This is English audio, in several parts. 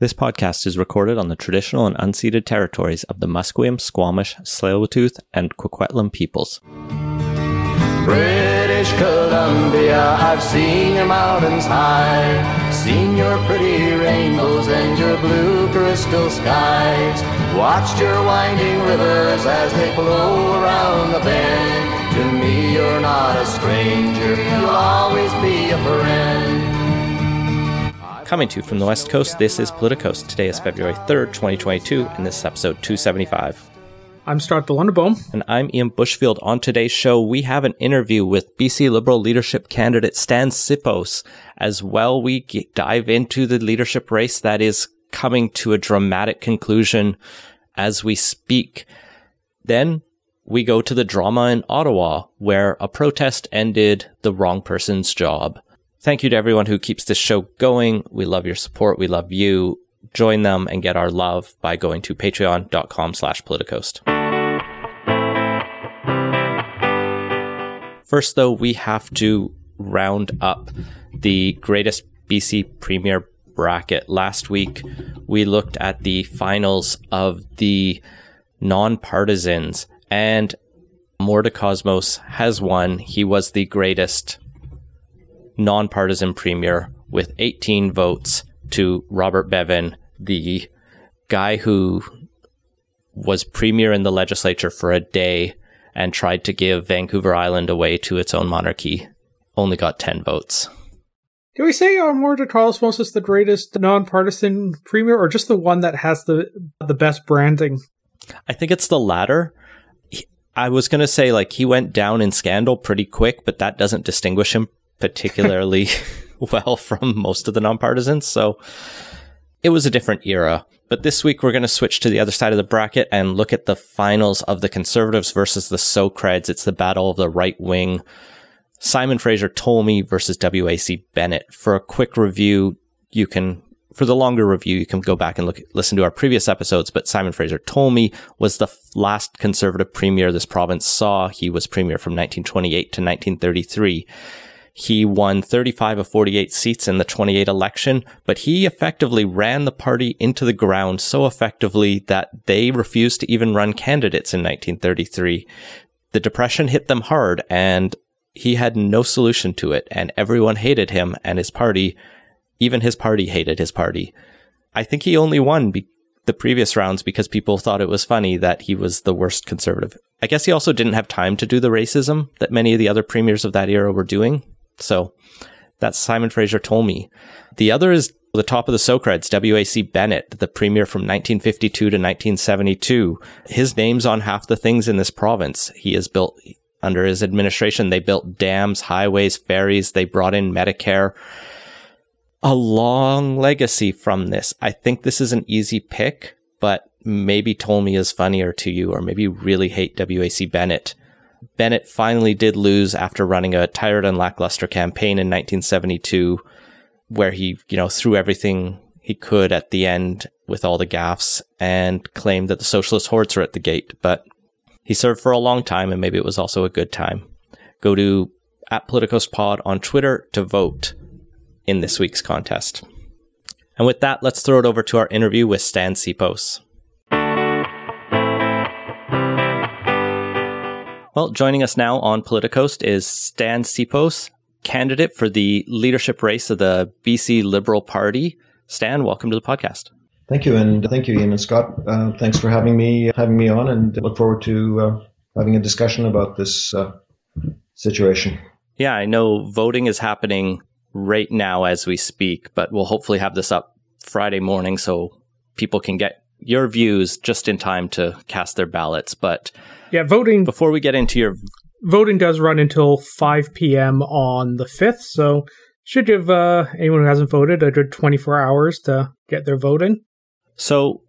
This podcast is recorded on the traditional and unceded territories of the Musqueam, Squamish, Tsleil-Waututh, and Kwikwetlem peoples. British Columbia, I've seen your mountains high, seen your pretty rainbows and your blue crystal skies, watched your winding rivers as they flow around the bend. To me, you're not a stranger, you'll always be a friend. Coming to you from the West Coast, this is Politicoast. Today is February 3rd, 2022, and this is episode 275. I'm Stuart de Lange Boom. And I'm Ian Bushfield. On today's show, we have an interview with BC Liberal leadership candidate Stan Sipos. As well, we dive into the leadership race that is coming to a dramatic conclusion as we speak. Then we go to the drama in Ottawa, where a protest ended the wrong person's job. Thank you to everyone who keeps this show going. We love your support. We love you. Join them and get our love by going to patreon.com slash politicoast. First, though, we have to round up the greatest BC Premier bracket. Last week, we looked at the finals of the non-partisans and Amor De Cosmos has won. He was the greatest nonpartisan premier with 18 votes to Robert Beaven, the guy who was premier in the legislature for a day and tried to give Vancouver Island away to its own monarchy, only got 10 votes. Do we say uh, Amor De Cosmos is the greatest nonpartisan premier, or just the one that has the the best branding? I think it's the latter. I was going to say, like, he went down in scandal pretty quick, but that doesn't distinguish him particularly well from most of the nonpartisans. So it was a different era. But this week we're going to switch to the other side of the bracket and look at the finals of the conservatives versus the Socreds. It's the battle of the right wing. Simon Fraser Tolmie versus WAC Bennett. For a quick review, you can for the longer review, you can go back and look, listen to our previous episodes. But Simon Fraser Tolmie was the last conservative premier this province saw. He was premier from 1928 to 1933. He won 35 of 48 seats in the 28 election, but he effectively ran the party into the ground so effectively that they refused to even run candidates in 1933. The depression hit them hard and he had no solution to it and everyone hated him and his party. Even his party hated his party. I think he only won be- the previous rounds because people thought it was funny that he was the worst conservative. I guess he also didn't have time to do the racism that many of the other premiers of that era were doing. So that's Simon Fraser Tolmie. The other is the top of the Socreds, WAC Bennett, the premier from 1952 to 1972. His name's on half the things in this province. He has built, under his administration, they built dams, highways, ferries. They brought in Medicare. A long legacy from this. I think this is an easy pick, but maybe Tolmie is funnier to you, or maybe you really hate WAC Bennett. Bennett finally did lose after running a tired and lackluster campaign in 1972, where he, you know, threw everything he could at the end with all the gaffes and claimed that the socialist hordes were at the gate. But he served for a long time, and maybe it was also a good time. Go to at PoliticoastPod on Twitter to vote in this week's contest. And with that, let's throw it over to our interview with Stan Sipos. Well, joining us now on Politicoast is Stan Sipos, candidate for the leadership race of the BC Liberal Party. Stan, welcome to the podcast. Thank you, and thank you, Ian and Scott. Uh, thanks for having me having me on, and look forward to uh, having a discussion about this uh, situation. Yeah, I know voting is happening right now as we speak, but we'll hopefully have this up Friday morning so people can get your views just in time to cast their ballots. But yeah, voting. Before we get into your. Voting does run until 5 p.m. on the 5th, so should give uh, anyone who hasn't voted a good 24 hours to get their vote in. So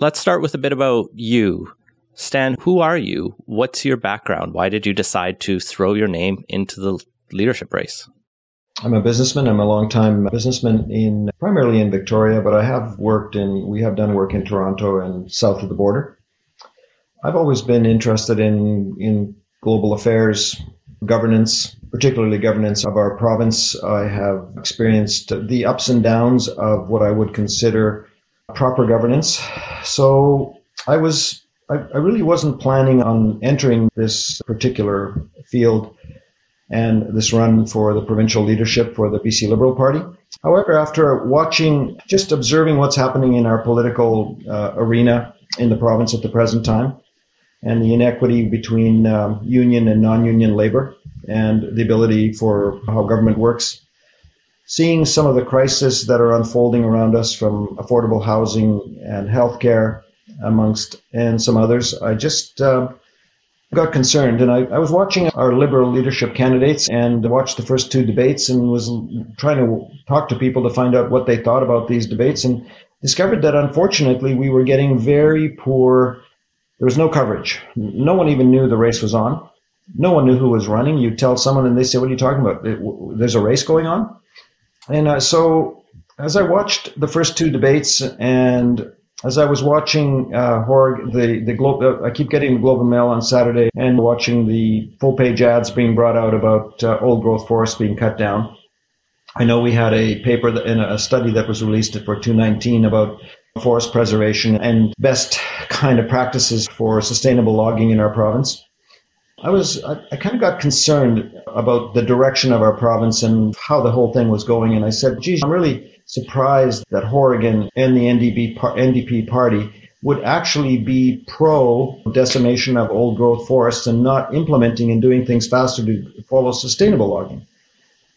let's start with a bit about you. Stan, who are you? What's your background? Why did you decide to throw your name into the leadership race? I'm a businessman. I'm a long-time businessman in primarily in Victoria, but I have worked in we have done work in Toronto and south of the border. I've always been interested in in global affairs, governance, particularly governance of our province. I have experienced the ups and downs of what I would consider proper governance. So I was, I, I really wasn't planning on entering this particular field and this run for the provincial leadership for the BC Liberal Party. However, after watching, just observing what's happening in our political uh, arena in the province at the present time, and the inequity between um, union and non-union labor, and the ability for how government works, seeing some of the crises that are unfolding around us from affordable housing and healthcare, amongst and some others, I just uh, got concerned. And I, I was watching our liberal leadership candidates and watched the first two debates and was trying to talk to people to find out what they thought about these debates and discovered that unfortunately we were getting very poor. There was no coverage. No one even knew the race was on. No one knew who was running. You tell someone and they say, What are you talking about? There's a race going on? And uh, so as I watched the first two debates and as I was watching uh, Horg, the the Globe, uh, I keep getting the Globe and Mail on Saturday, and watching the full page ads being brought out about uh, old growth forests being cut down. I know we had a paper that, in a study that was released for 219 about forest preservation and best kind of practices for sustainable logging in our province. I was I, I kind of got concerned about the direction of our province and how the whole thing was going, and I said, "Geez, I'm really." surprised that Horgan and the NDP, NDP party would actually be pro decimation of old growth forests and not implementing and doing things faster to follow sustainable logging.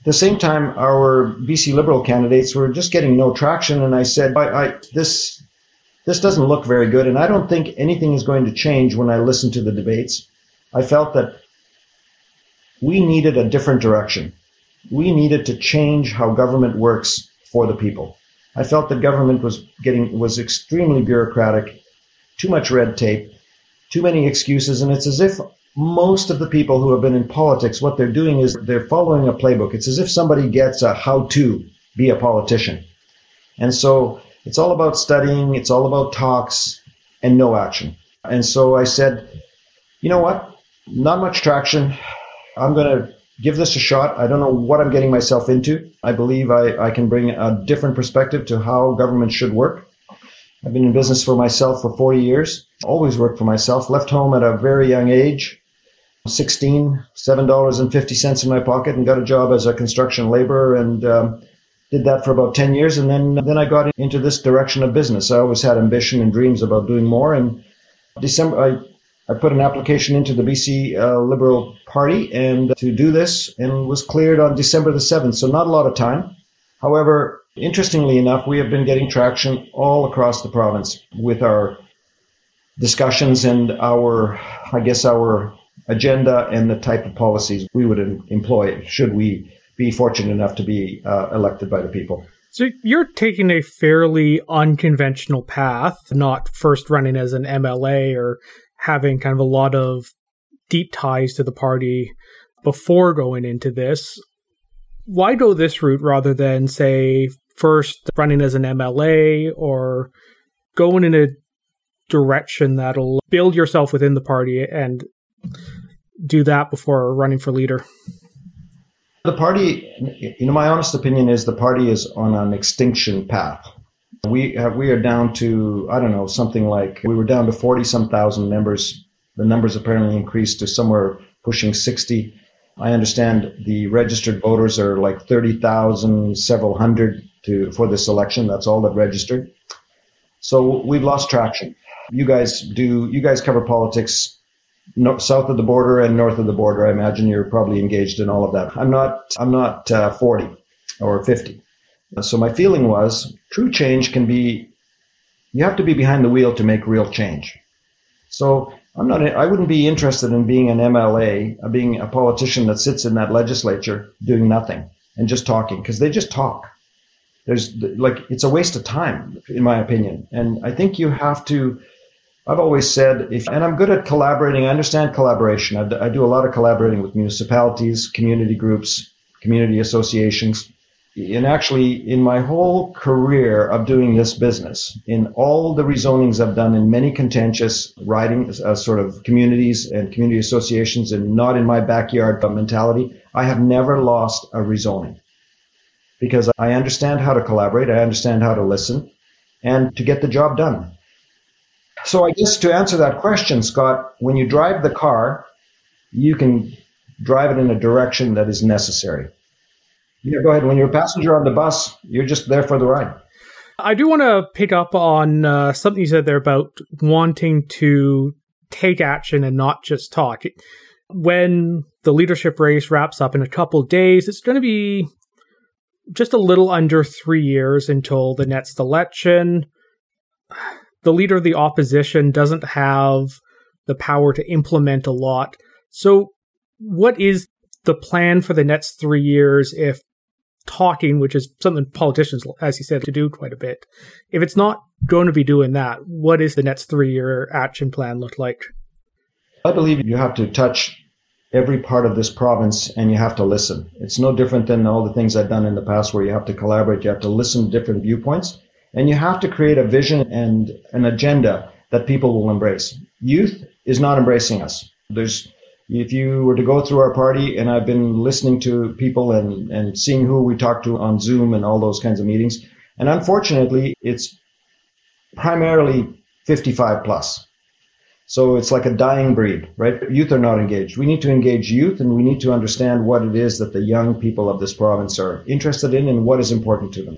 At the same time, our BC Liberal candidates were just getting no traction, and I said, I, I, this, this doesn't look very good, and I don't think anything is going to change when I listen to the debates. I felt that we needed a different direction. We needed to change how government works for the people. I felt that government was getting was extremely bureaucratic, too much red tape, too many excuses, and it's as if most of the people who have been in politics, what they're doing is they're following a playbook. It's as if somebody gets a how to be a politician. And so it's all about studying, it's all about talks and no action. And so I said, you know what? Not much traction. I'm going to give this a shot. I don't know what I'm getting myself into. I believe I, I can bring a different perspective to how government should work. I've been in business for myself for 40 years, always worked for myself, left home at a very young age, 16, $7.50 in my pocket, and got a job as a construction laborer and um, did that for about 10 years. And then, then I got into this direction of business. I always had ambition and dreams about doing more. And December, I I put an application into the BC uh, Liberal Party and to do this and was cleared on December the 7th. So not a lot of time. However, interestingly enough, we have been getting traction all across the province with our discussions and our, I guess, our agenda and the type of policies we would employ should we be fortunate enough to be uh, elected by the people. So you're taking a fairly unconventional path, not first running as an MLA or having kind of a lot of deep ties to the party before going into this. Why go this route rather than, say, first running as an MLA or going in a direction that'll build yourself within the party and do that before running for leader? The party, you know, my honest opinion is the party is on an extinction path. We have, we are down to I don't know something like we were down to forty some thousand members. The numbers apparently increased to somewhere pushing sixty. I understand the registered voters are like thirty thousand, several hundred to for this election. That's all that registered. So we've lost traction. You guys do. You guys cover politics no, south of the border and north of the border. I imagine you're probably engaged in all of that. I'm not. I'm not uh, forty or fifty. So my feeling was true change can be, you have to be behind the wheel to make real change. So I'm not, I wouldn't be interested in being an MLA, uh, being a politician that sits in that legislature doing nothing and just talking because they just talk. There's like, it's a waste of time, in my opinion. And I think you have to, I've always said, if, and I'm good at collaborating. I understand collaboration. I, I do a lot of collaborating with municipalities, community groups, community associations and actually in my whole career of doing this business, in all the rezonings I've done in many contentious riding uh, sort of communities and community associations and not in my backyard but mentality, I have never lost a rezoning because I understand how to collaborate. I understand how to listen. and to get the job done. So I guess to answer that question, Scott, when you drive the car, you can drive it in a direction that is necessary. Yeah, go ahead. When you're a passenger on the bus, you're just there for the ride. I do want to pick up on uh, something you said there about wanting to take action and not just talk. When the leadership race wraps up in a couple days, it's going to be just a little under three years until the next election. The leader of the opposition doesn't have the power to implement a lot. So, what is the plan for the next three years if talking, which is something politicians, as you said, to do quite a bit. If it's not going to be doing that, what is the next three year action plan look like? I believe you have to touch every part of this province and you have to listen. It's no different than all the things I've done in the past where you have to collaborate, you have to listen to different viewpoints, and you have to create a vision and an agenda that people will embrace. Youth is not embracing us. There's if you were to go through our party, and I've been listening to people and, and seeing who we talk to on Zoom and all those kinds of meetings, and unfortunately, it's primarily 55 plus. So it's like a dying breed, right? Youth are not engaged. We need to engage youth and we need to understand what it is that the young people of this province are interested in and what is important to them.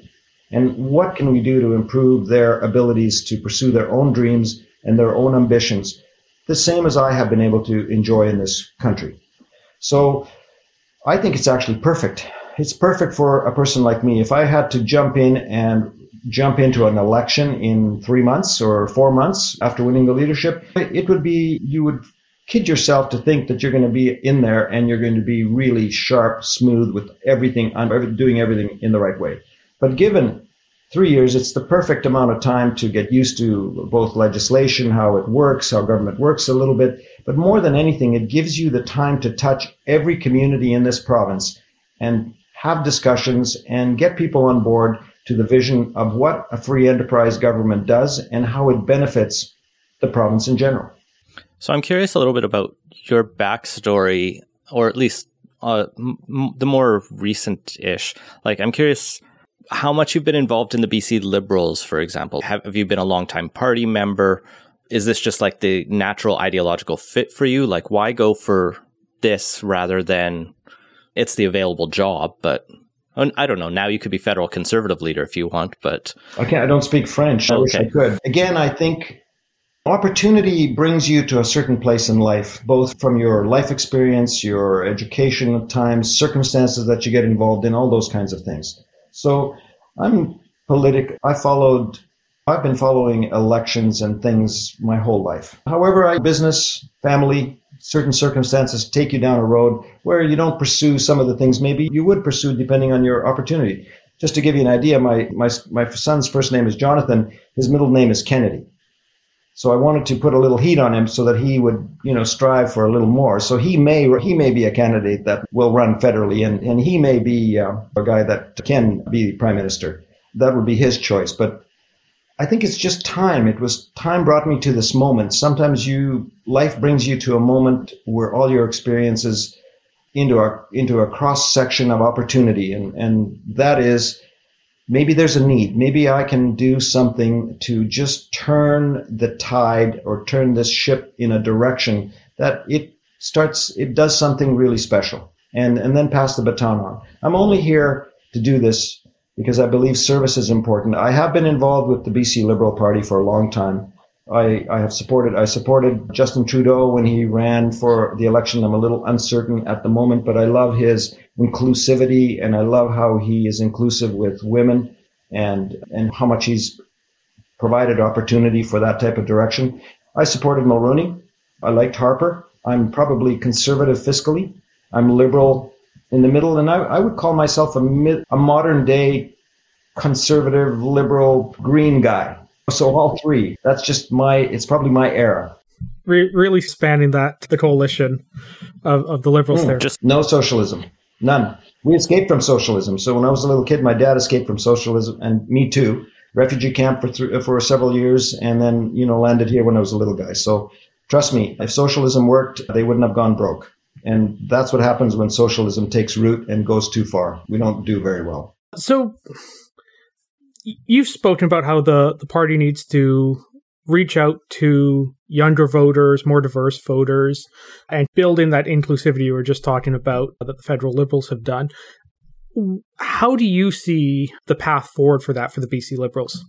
And what can we do to improve their abilities to pursue their own dreams and their own ambitions the same as I have been able to enjoy in this country. So I think it's actually perfect. It's perfect for a person like me. If I had to jump in and jump into an election in three months or four months after winning the leadership, it would be, you would kid yourself to think that you're going to be in there and you're going to be really sharp, smooth with everything, doing everything in the right way. But given three years, it's the perfect amount of time to get used to both legislation, how it works, how government works a little bit. But more than anything, it gives you the time to touch every community in this province and have discussions and get people on board to the vision of what a free enterprise government does and how it benefits the province in general. So I'm curious a little bit about your backstory, or at least uh, m- the more recent ish. Like, I'm curious how much you've been involved in the BC Liberals, for example. Have, have you been a longtime party member? Is this just like the natural ideological fit for you? Like, why go for this rather than it's the available job? But I don't know. Now you could be federal conservative leader if you want, but okay. I don't speak French. I okay. wish I could. Again, I think opportunity brings you to a certain place in life, both from your life experience, your education at times, circumstances that you get involved in, all those kinds of things. So I'm politic. I followed. I've been following elections and things my whole life. However, I business, family, certain circumstances take you down a road where you don't pursue some of the things maybe you would pursue depending on your opportunity. Just to give you an idea, my, my, my son's first name is Jonathan. His middle name is Kennedy. So I wanted to put a little heat on him so that he would, you know, strive for a little more. So he may he may be a candidate that will run federally, and and he may be uh, a guy that can be prime minister. That would be his choice. But I think it's just time. It was time brought me to this moment. Sometimes you life brings you to a moment where all your experiences into a into a cross section of opportunity, and and that is maybe there's a need. Maybe I can do something to just turn the tide or turn this ship in a direction that it starts, it does something really special and, and then pass the baton on. I'm only here to do this because I believe service is important. I have been involved with the BC Liberal Party for a long time. I, I have supported I supported Justin Trudeau when he ran for the election. I'm a little uncertain at the moment, but I love his inclusivity and I love how he is inclusive with women and and how much he's provided opportunity for that type of direction. I supported Mulroney. I liked Harper. I'm probably conservative fiscally. I'm liberal in the middle, and I, I would call myself a, mid, a modern day conservative, liberal, green guy. So all three. That's just my. It's probably my era. Re- really spanning that the coalition of, of the liberals mm, there. Just no socialism, none. We escaped from socialism. So when I was a little kid, my dad escaped from socialism, and me too. Refugee camp for th- for several years, and then you know landed here when I was a little guy. So trust me, if socialism worked, they wouldn't have gone broke. And that's what happens when socialism takes root and goes too far. We don't do very well. So you've spoken about how the, the party needs to reach out to younger voters, more diverse voters, and build in that inclusivity we were just talking about that the federal liberals have done. How do you see the path forward for that for the BC liberals?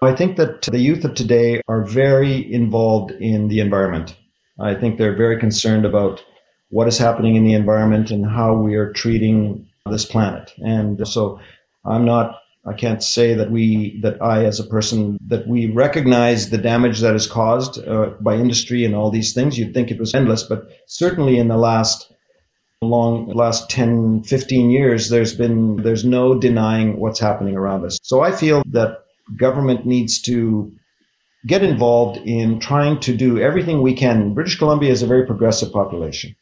I think that the youth of today are very involved in the environment. I think they're very concerned about what is happening in the environment and how we are treating this planet. And so I'm not I can't say that we, that I, as a person, that we recognize the damage that is caused uh, by industry and all these things. You'd think it was endless, but certainly in the last long, last 10, 15 years, there's been, there's no denying what's happening around us. So I feel that government needs to get involved in trying to do everything we can. British Columbia is a very progressive population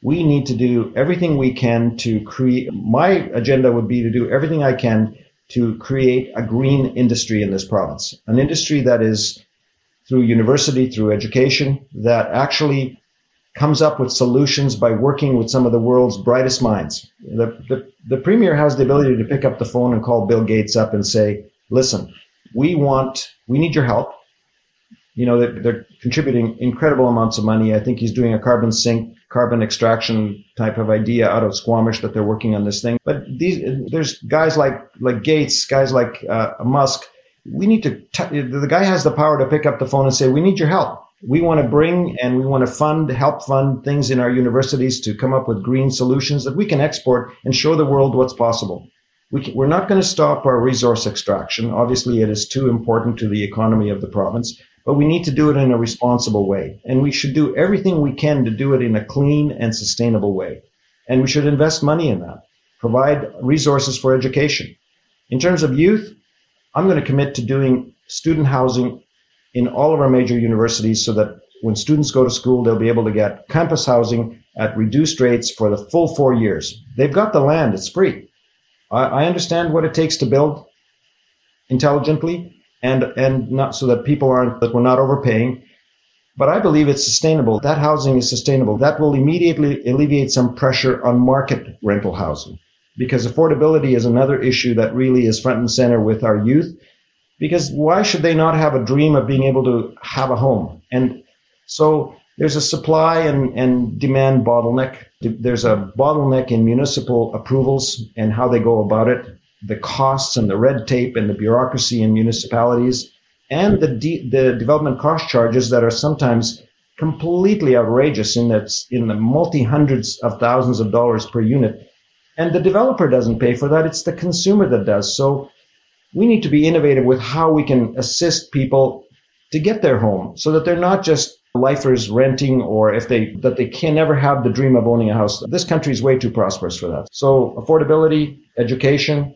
we need to do everything we can to create. My agenda would be to do everything I can to create a green industry in this province, an industry that is through university, through education, that actually comes up with solutions by working with some of the world's brightest minds. The, the, the premier has the ability to pick up the phone and call Bill Gates up and say, listen, we want, we need your help. You know, they're, they're contributing incredible amounts of money. I think he's doing a carbon sink carbon extraction type of idea out of Squamish that they're working on this thing. But these, there's guys like like Gates, guys like uh, Musk. We need to. T- the guy has the power to pick up the phone and say, "We need your help. We want to bring and we want to fund, help fund things in our universities to come up with green solutions that we can export and show the world what's possible." We can, we're not going to stop our resource extraction. Obviously, it is too important to the economy of the province but we need to do it in a responsible way. And we should do everything we can to do it in a clean and sustainable way. And we should invest money in that, provide resources for education. In terms of youth, I'm going to commit to doing student housing in all of our major universities so that when students go to school, they'll be able to get campus housing at reduced rates for the full four years. They've got the land, it's free. I, I understand what it takes to build intelligently, and and not so that people aren't that we're not overpaying. But I believe it's sustainable. That housing is sustainable. That will immediately alleviate some pressure on market rental housing because affordability is another issue that really is front and center with our youth. Because why should they not have a dream of being able to have a home? And so there's a supply and, and demand bottleneck. There's a bottleneck in municipal approvals and how they go about it the costs and the red tape and the bureaucracy in municipalities and the de- the development cost charges that are sometimes completely outrageous in that in the multi hundreds of thousands of dollars per unit. And the developer doesn't pay for that it's the consumer that does. So we need to be innovative with how we can assist people to get their home so that they're not just lifers renting or if they that they can never have the dream of owning a house. This country is way too prosperous for that. So affordability education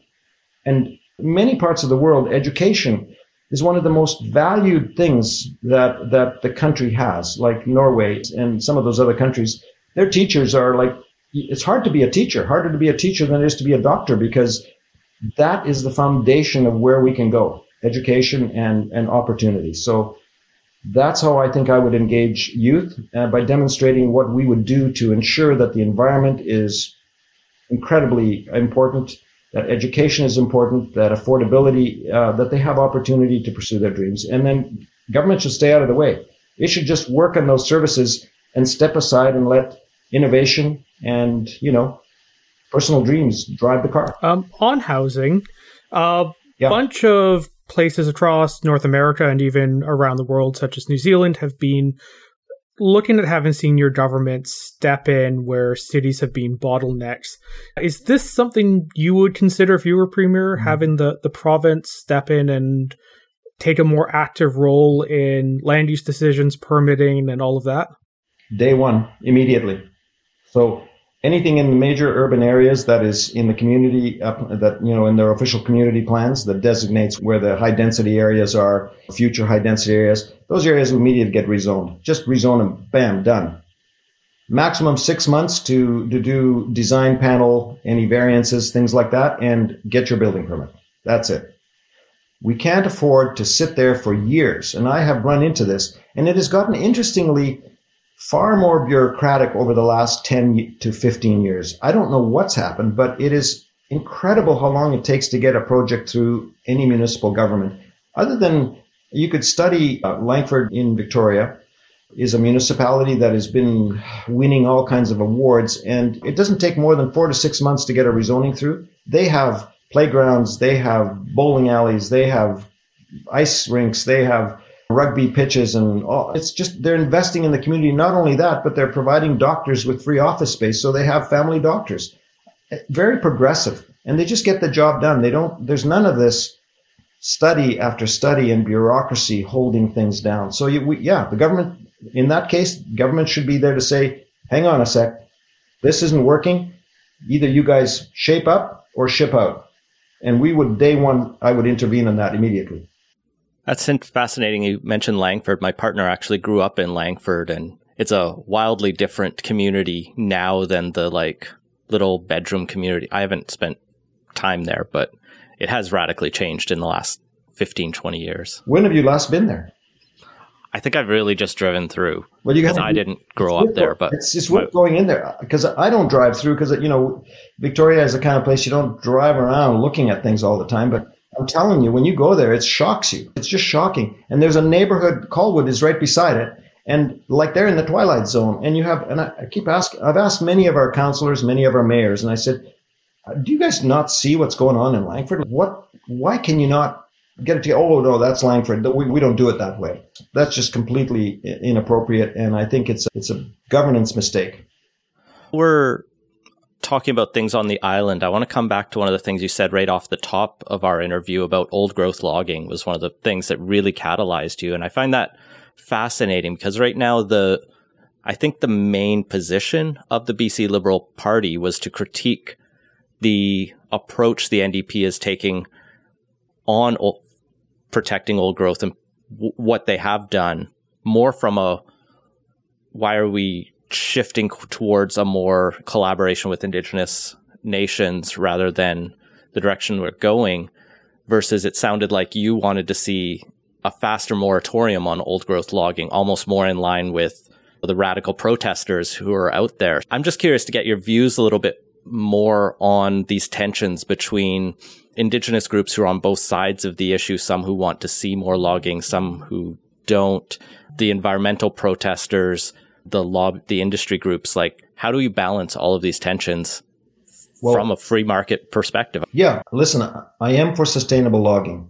and many parts of the world, education is one of the most valued things that, that the country has, like Norway and some of those other countries. Their teachers are like, it's hard to be a teacher, harder to be a teacher than it is to be a doctor because that is the foundation of where we can go education and, and opportunity. So that's how I think I would engage youth uh, by demonstrating what we would do to ensure that the environment is incredibly important that education is important, that affordability, uh, that they have opportunity to pursue their dreams. And then government should stay out of the way. It should just work on those services and step aside and let innovation and, you know, personal dreams drive the car. Um, on housing, a yeah. bunch of places across North America and even around the world, such as New Zealand, have been looking at having senior governments step in where cities have been bottlenecks, is this something you would consider if you were premier, mm-hmm. having the, the province step in and take a more active role in land use decisions, permitting, and all of that? Day one, immediately. So anything in major urban areas that is in the community that you know in their official community plans that designates where the high density areas are future high density areas those areas immediately get rezoned. Just rezone them bam done. Maximum six months to, to do design panel any variances things like that and get your building permit. That's it. We can't afford to sit there for years and i have run into this and it has gotten interestingly far more bureaucratic over the last 10 to 15 years. I don't know what's happened, but it is incredible how long it takes to get a project through any municipal government. Other than you could study uh, Langford in Victoria is a municipality that has been winning all kinds of awards and it doesn't take more than 4 to 6 months to get a rezoning through. They have playgrounds, they have bowling alleys, they have ice rinks, they have rugby pitches and all. It's just they're investing in the community. Not only that, but they're providing doctors with free office space, so they have family doctors. Very progressive, and they just get the job done. They don't. There's none of this study after study and bureaucracy holding things down. So you, we, yeah, the government in that case, government should be there to say, "Hang on a sec, this isn't working. Either you guys shape up or ship out." And we would day one, I would intervene on that immediately. That's fascinating. You mentioned Langford. My partner actually grew up in Langford and it's a wildly different community now than the like little bedroom community. I haven't spent time there, but it has radically changed in the last 15, 20 years. When have you last been there? I think I've really just driven through. Well, you guys, I didn't grow up there, but it's, it's worth going in there because I don't drive through because you know Victoria is the kind of place you don't drive around looking at things all the time. But I'm telling you, when you go there, it shocks you. It's just shocking. And there's a neighborhood, Colwood is right beside it. And like they're in the twilight zone. And you have, and I keep asking, I've asked many of our councillors, many of our mayors, and I said, do you guys not see what's going on in Langford? What, why can you not get it to, oh, no, that's Langford. We, we don't do it that way. That's just completely inappropriate. And I think it's, it's a governance mistake. We're talking about things on the island, I want to come back to one of the things you said right off the top of our interview about old growth logging was one of the things that really catalyzed you. And I find that fascinating because right now the, I think the main position of the BC Liberal Party was to critique the approach the NDP is taking on o- protecting old growth and w- what they have done more from a, why are we shifting towards a more collaboration with indigenous nations rather than the direction we're going versus it sounded like you wanted to see a faster moratorium on old growth logging, almost more in line with the radical protesters who are out there. I'm just curious to get your views a little bit more on these tensions between indigenous groups who are on both sides of the issue, some who want to see more logging, some who don't, the environmental protesters, the law, the industry groups, like how do we balance all of these tensions well, from a free market perspective? Yeah, listen, I am for sustainable logging,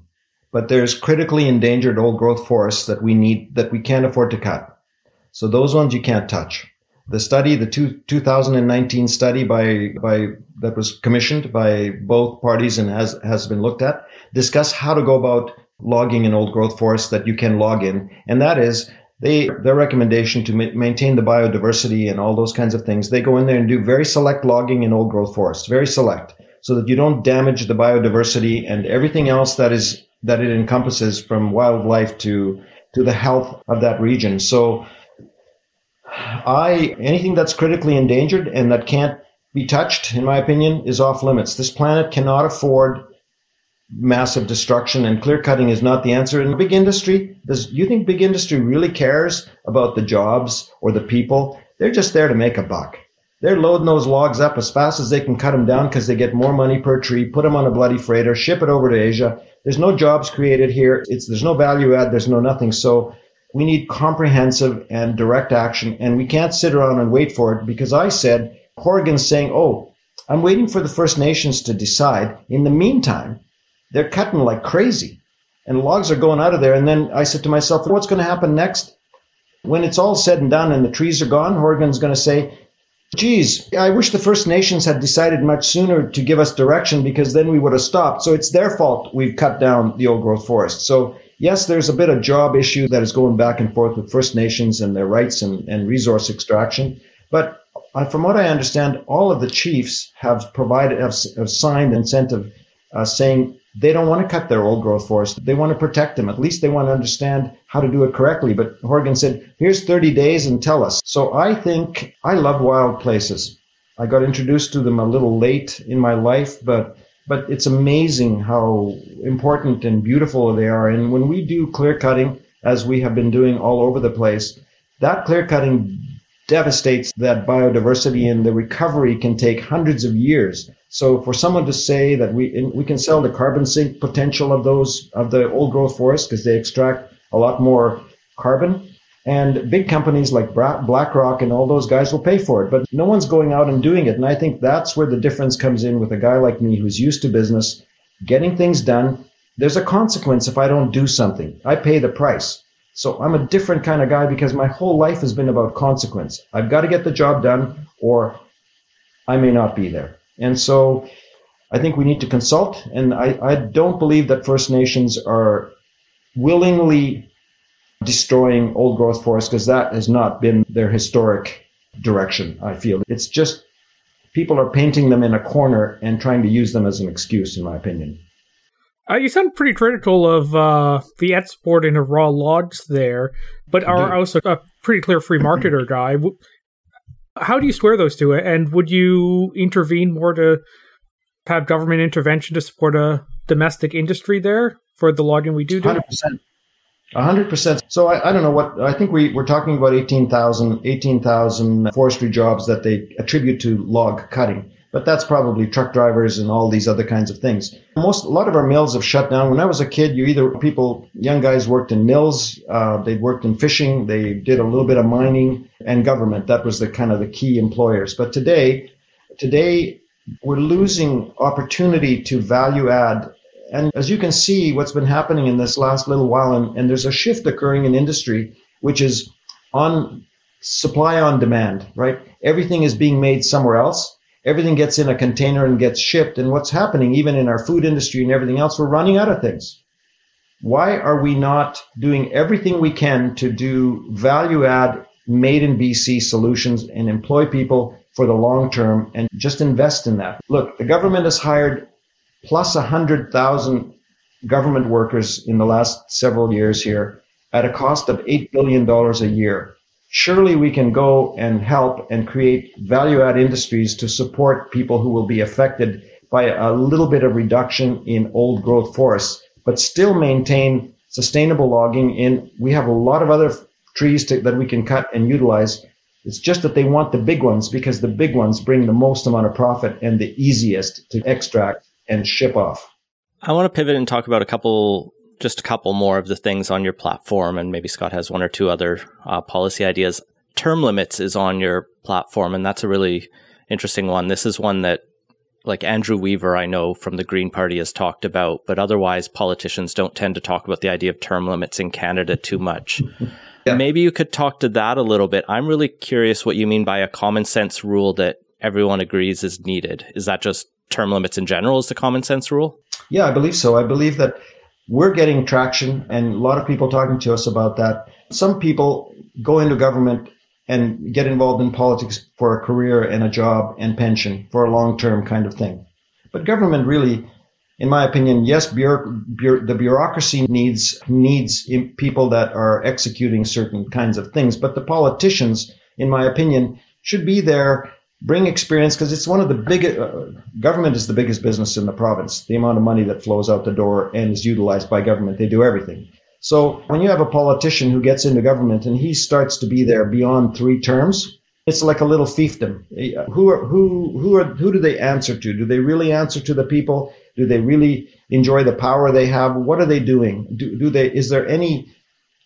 but there's critically endangered old growth forests that we need that we can't afford to cut. So those ones you can't touch. The study, the two, 2019 study by by that was commissioned by both parties and has has been looked at, discuss how to go about logging in old growth forests that you can log in, and that is they their recommendation to ma- maintain the biodiversity and all those kinds of things they go in there and do very select logging in old growth forests very select so that you don't damage the biodiversity and everything else that is that it encompasses from wildlife to to the health of that region. So i anything that's critically endangered and that can't be touched in my opinion is off limits. This planet cannot afford massive destruction and clear cutting is not the answer. In big industry, does you think big industry really cares about the jobs or the people? They're just there to make a buck. They're loading those logs up as fast as they can cut them down because they get more money per tree, put them on a bloody freighter, ship it over to Asia. There's no jobs created here. It's, there's no value add. There's no nothing. So we need comprehensive and direct action and we can't sit around and wait for it because I said, Horgan's saying, oh, I'm waiting for the First Nations to decide. In the meantime, they're cutting like crazy and logs are going out of there. And then I said to myself, what's going to happen next? When it's all said and done and the trees are gone, Horgan's going to say, geez, I wish the First Nations had decided much sooner to give us direction because then we would have stopped. So it's their fault we've cut down the old growth forest. So yes, there's a bit of job issue that is going back and forth with First Nations and their rights and, and resource extraction. But uh, from what I understand, all of the chiefs have provided, have, have signed incentive uh, saying they don't want to cut their old growth forest. They want to protect them. At least they want to understand how to do it correctly. But Horgan said, here's 30 days and tell us. So I think I love wild places. I got introduced to them a little late in my life, but but it's amazing how important and beautiful they are. And when we do clear cutting, as we have been doing all over the place, that clear cutting devastates that biodiversity and the recovery can take hundreds of years. So for someone to say that we we can sell the carbon sink potential of those of the old growth forests because they extract a lot more carbon, and big companies like BlackRock and all those guys will pay for it, but no one's going out and doing it. And I think that's where the difference comes in with a guy like me who's used to business, getting things done. There's a consequence if I don't do something. I pay the price. So I'm a different kind of guy because my whole life has been about consequence. I've got to get the job done or I may not be there. And so I think we need to consult. And I, I don't believe that First Nations are willingly destroying old growth forests because that has not been their historic direction, I feel. It's just people are painting them in a corner and trying to use them as an excuse, in my opinion. Uh, you sound pretty critical of uh, the exporting of raw logs there, but are also a pretty clear free marketer guy. How do you square those two? And would you intervene more to have government intervention to support a domestic industry there for the logging we do do? 100%. 100%. So I, I don't know what, I think we, we're talking about 18,000 18, forestry jobs that they attribute to log cutting but that's probably truck drivers and all these other kinds of things. Most, a lot of our mills have shut down. When I was a kid, you either people, young guys worked in mills, uh, they'd worked in fishing, they did a little bit of mining and government. That was the kind of the key employers. But today, today we're losing opportunity to value add. And as you can see, what's been happening in this last little while, and, and there's a shift occurring in industry, which is on supply on demand, right? Everything is being made somewhere else everything gets in a container and gets shipped. And what's happening, even in our food industry and everything else, we're running out of things. Why are we not doing everything we can to do value add made in BC solutions and employ people for the long term and just invest in that? Look, the government has hired plus 100,000 government workers in the last several years here at a cost of $8 billion a year surely we can go and help and create value add industries to support people who will be affected by a little bit of reduction in old growth forests, but still maintain sustainable logging in. We have a lot of other trees to, that we can cut and utilize. It's just that they want the big ones because the big ones bring the most amount of profit and the easiest to extract and ship off. I want to pivot and talk about a couple just a couple more of the things on your platform, and maybe Scott has one or two other uh, policy ideas. Term limits is on your platform, and that's a really interesting one. This is one that, like Andrew Weaver, I know from the Green Party has talked about, but otherwise politicians don't tend to talk about the idea of term limits in Canada too much. Yeah. Maybe you could talk to that a little bit. I'm really curious what you mean by a common sense rule that everyone agrees is needed. Is that just term limits in general is the common sense rule? Yeah, I believe so. I believe that we're getting traction and a lot of people talking to us about that. Some people go into government and get involved in politics for a career and a job and pension for a long term kind of thing. But government really, in my opinion, yes, the bureaucracy needs needs people that are executing certain kinds of things, but the politicians, in my opinion, should be there bring experience because it's one of the biggest uh, government is the biggest business in the province. The amount of money that flows out the door and is utilized by government they do everything. So when you have a politician who gets into government and he starts to be there beyond three terms it's like a little fiefdom. Who are who who are who do they answer to? Do they really answer to the people? Do they really enjoy the power they have? What are they doing? Do, do they is there any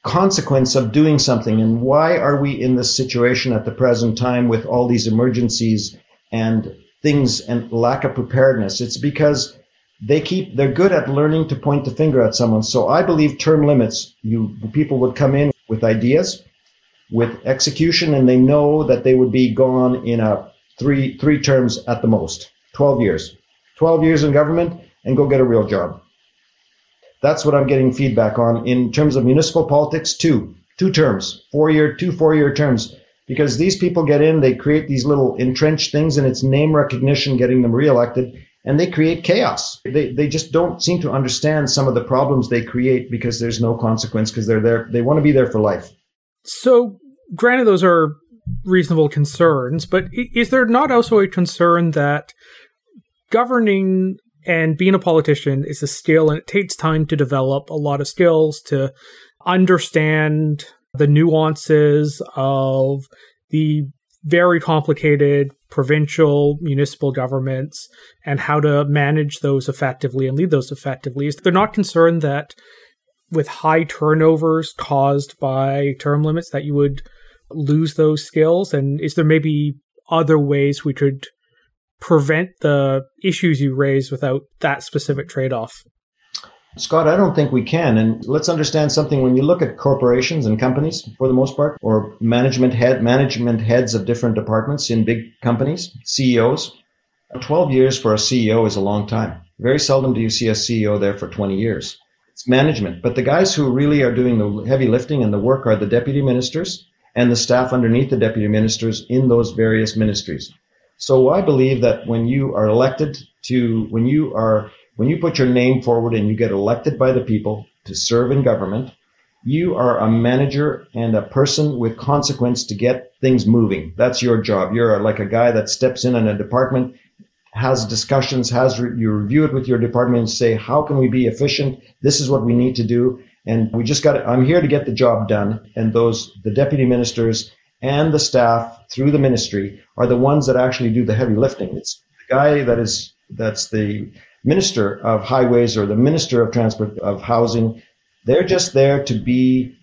consequence of doing something. And why are we in this situation at the present time with all these emergencies and things and lack of preparedness? It's because they keep they're good at learning to point the finger at someone. So I believe term limits. You people would come in with ideas, with execution, and they know that they would be gone in a three three terms at the most, twelve years, twelve years in government, and go get a real job. That's what I'm getting feedback on in terms of municipal politics. Two, two terms, four year, two four year terms, because these people get in, they create these little entrenched things, and it's name recognition getting them reelected, and they create chaos. They they just don't seem to understand some of the problems they create because there's no consequence because they're there. They want to be there for life. So, granted, those are reasonable concerns, but is there not also a concern that governing and being a politician is a skill, and it takes time to develop a lot of skills to understand the nuances of the very complicated provincial, municipal governments and how to manage those effectively and lead those effectively. Is they're not concerned that with high turnovers caused by term limits that you would lose those skills? And is there maybe other ways we could prevent the issues you raise without that specific trade off? Scott, I don't think we can. And let's understand something. When you look at corporations and companies, for the most part, or management head management heads of different departments in big companies, CEOs, 12 years for a CEO is a long time. Very seldom do you see a CEO there for 20 years. It's management. But the guys who really are doing the heavy lifting and the work are the deputy ministers and the staff underneath the deputy ministers in those various ministries. So I believe that when you are elected to, when you are when you put your name forward and you get elected by the people to serve in government, you are a manager and a person with consequence to get things moving. That's your job. You're like a guy that steps in in a department, has discussions, has re- you review it with your department and say, how can we be efficient? This is what we need to do. And we just got, I'm here to get the job done. And those, the deputy ministers and the staff through the ministry are the ones that actually do the heavy lifting. It's the guy that is, that's the minister of highways or the minister of transport of housing. They're just there to be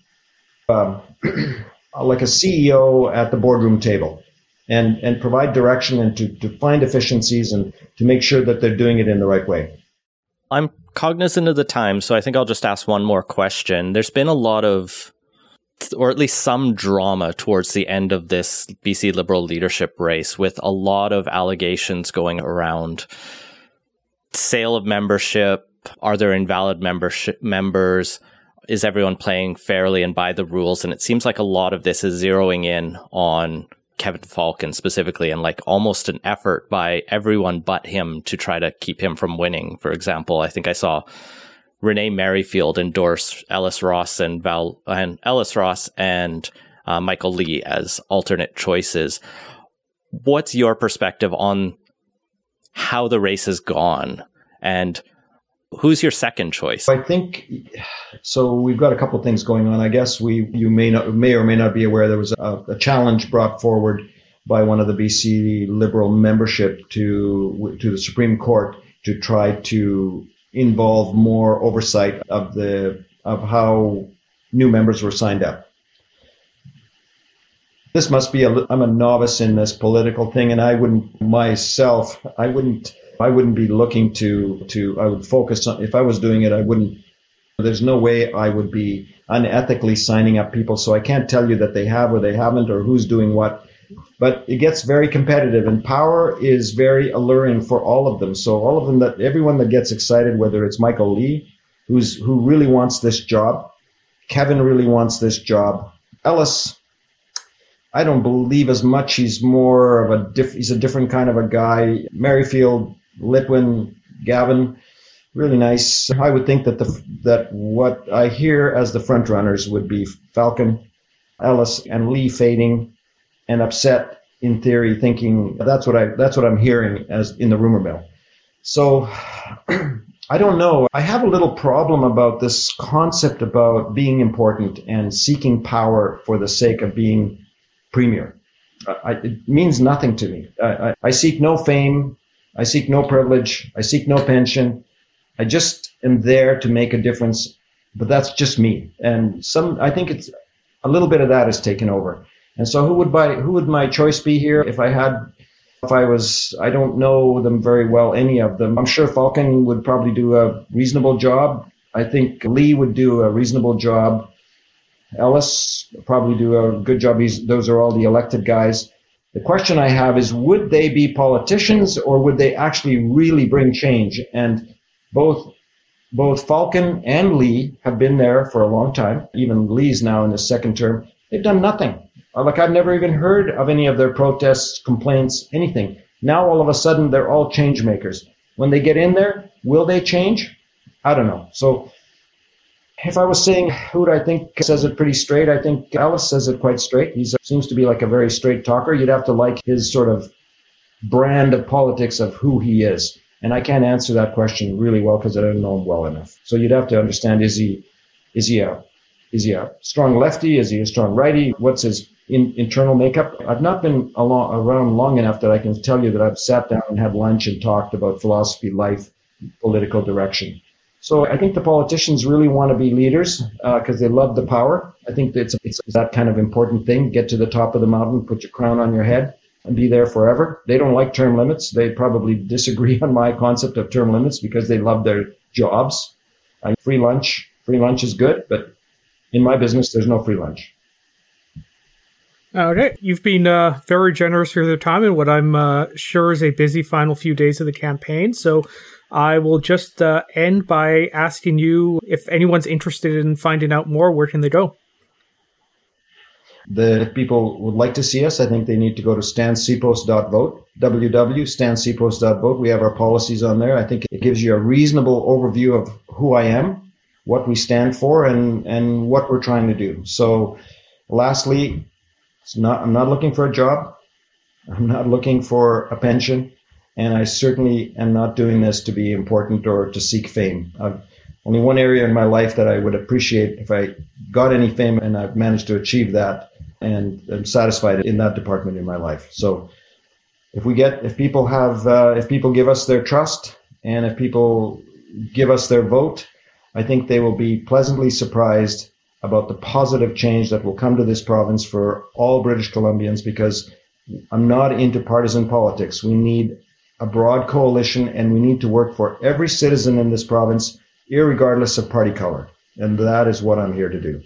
um, like a CEO at the boardroom table and, and provide direction and to, to find efficiencies and to make sure that they're doing it in the right way. I'm cognizant of the time, so I think I'll just ask one more question. There's been a lot of, or at least some drama towards the end of this BC Liberal leadership race with a lot of allegations going around sale of membership? Are there invalid membership members? Is everyone playing fairly and by the rules? And it seems like a lot of this is zeroing in on Kevin Falcon specifically and like almost an effort by everyone but him to try to keep him from winning. For example, I think I saw Renee Merrifield endorse Ellis Ross and Val and Ellis Ross and uh, Michael Lee as alternate choices. What's your perspective on how the race has gone and who's your second choice? I think so. We've got a couple things going on. I guess we you may not may or may not be aware there was a, a challenge brought forward by one of the BC Liberal membership to to the Supreme Court to try to involve more oversight of the of how new members were signed up. This must be a I'm a novice in this political thing, and I wouldn't myself I wouldn't I wouldn't be looking to to I would focus on if I was doing it I wouldn't there's no way I would be unethically signing up people so I can't tell you that they have or they haven't or who's doing what but it gets very competitive and power is very alluring for all of them so all of them that everyone that gets excited whether it's Michael Lee who's who really wants this job Kevin really wants this job Ellis I don't believe as much. He's more of a diff, he's a different kind of a guy. Merrifield Litwin, Gavin, really nice. I would think that the that what I hear as the front runners would be Falcon, Ellis, and Lee fading, and upset in theory, thinking that's what I that's what I'm hearing as in the rumor mill. So. I don't know. I have a little problem about this concept about being important and seeking power for the sake of being premier. I, it means nothing to me. I, I, I seek no fame. I seek no privilege. I seek no pension. I just am there to make a difference, but that's just me. And some, I think it's a little bit of that is taken over. And so who would buy, who would my choice be here if I had, if I was, I don't know them very well, any of them. I'm sure Falcon would probably do a reasonable job. I think Lee would do a reasonable job. Ellis probably do a good job. He's, those are all the elected guys. The question I have is would they be politicians or would they actually really bring change? And both both Falcon and Lee have been there for a long time. Even Lee's now in his second term. They've done nothing. Uh, like I've never even heard of any of their protests, complaints, anything. Now all of a sudden they're all change makers. When they get in there, will they change? I don't know. So if I was saying who I think says it pretty straight, I think Ellis says it quite straight. He seems to be like a very straight talker. You'd have to like his sort of brand of politics of who he is. And I can't answer that question really well because I don't know him well enough. So you'd have to understand is he is he a is he a strong lefty? Is he a strong righty? What's his in, internal makeup. I've not been along, around long enough that I can tell you that I've sat down and had lunch and talked about philosophy, life, political direction. So I think the politicians really want to be leaders because uh, they love the power. I think it's, it's that kind of important thing. Get to the top of the mountain, put your crown on your head, and be there forever. They don't like term limits. They probably disagree on my concept of term limits because they love their jobs. Uh, free lunch, free lunch is good, but in my business, there's no free lunch. Okay, you've been uh, very generous with your time in what I'm uh, sure is a busy final few days of the campaign. So I will just uh, end by asking you if anyone's interested in finding out more, where can they go? The, people would like to see us, I think they need to go to stansipos.vote, www.stansipos.vote. We have our policies on there. I think it gives you a reasonable overview of who I am, what we stand for, and, and what we're trying to do. So, lastly, it's not, I'm not looking for a job. I'm not looking for a pension. And I certainly am not doing this to be important or to seek fame. I've only one area in my life that I would appreciate if I got any fame and I've managed to achieve that and I'm satisfied in that department in my life. So if we get, if people have, uh, if people give us their trust and if people give us their vote, I think they will be pleasantly surprised about the positive change that will come to this province for all British Columbians because I'm not into partisan politics. We need a broad coalition and we need to work for every citizen in this province, regardless of party color. And that is what I'm here to do.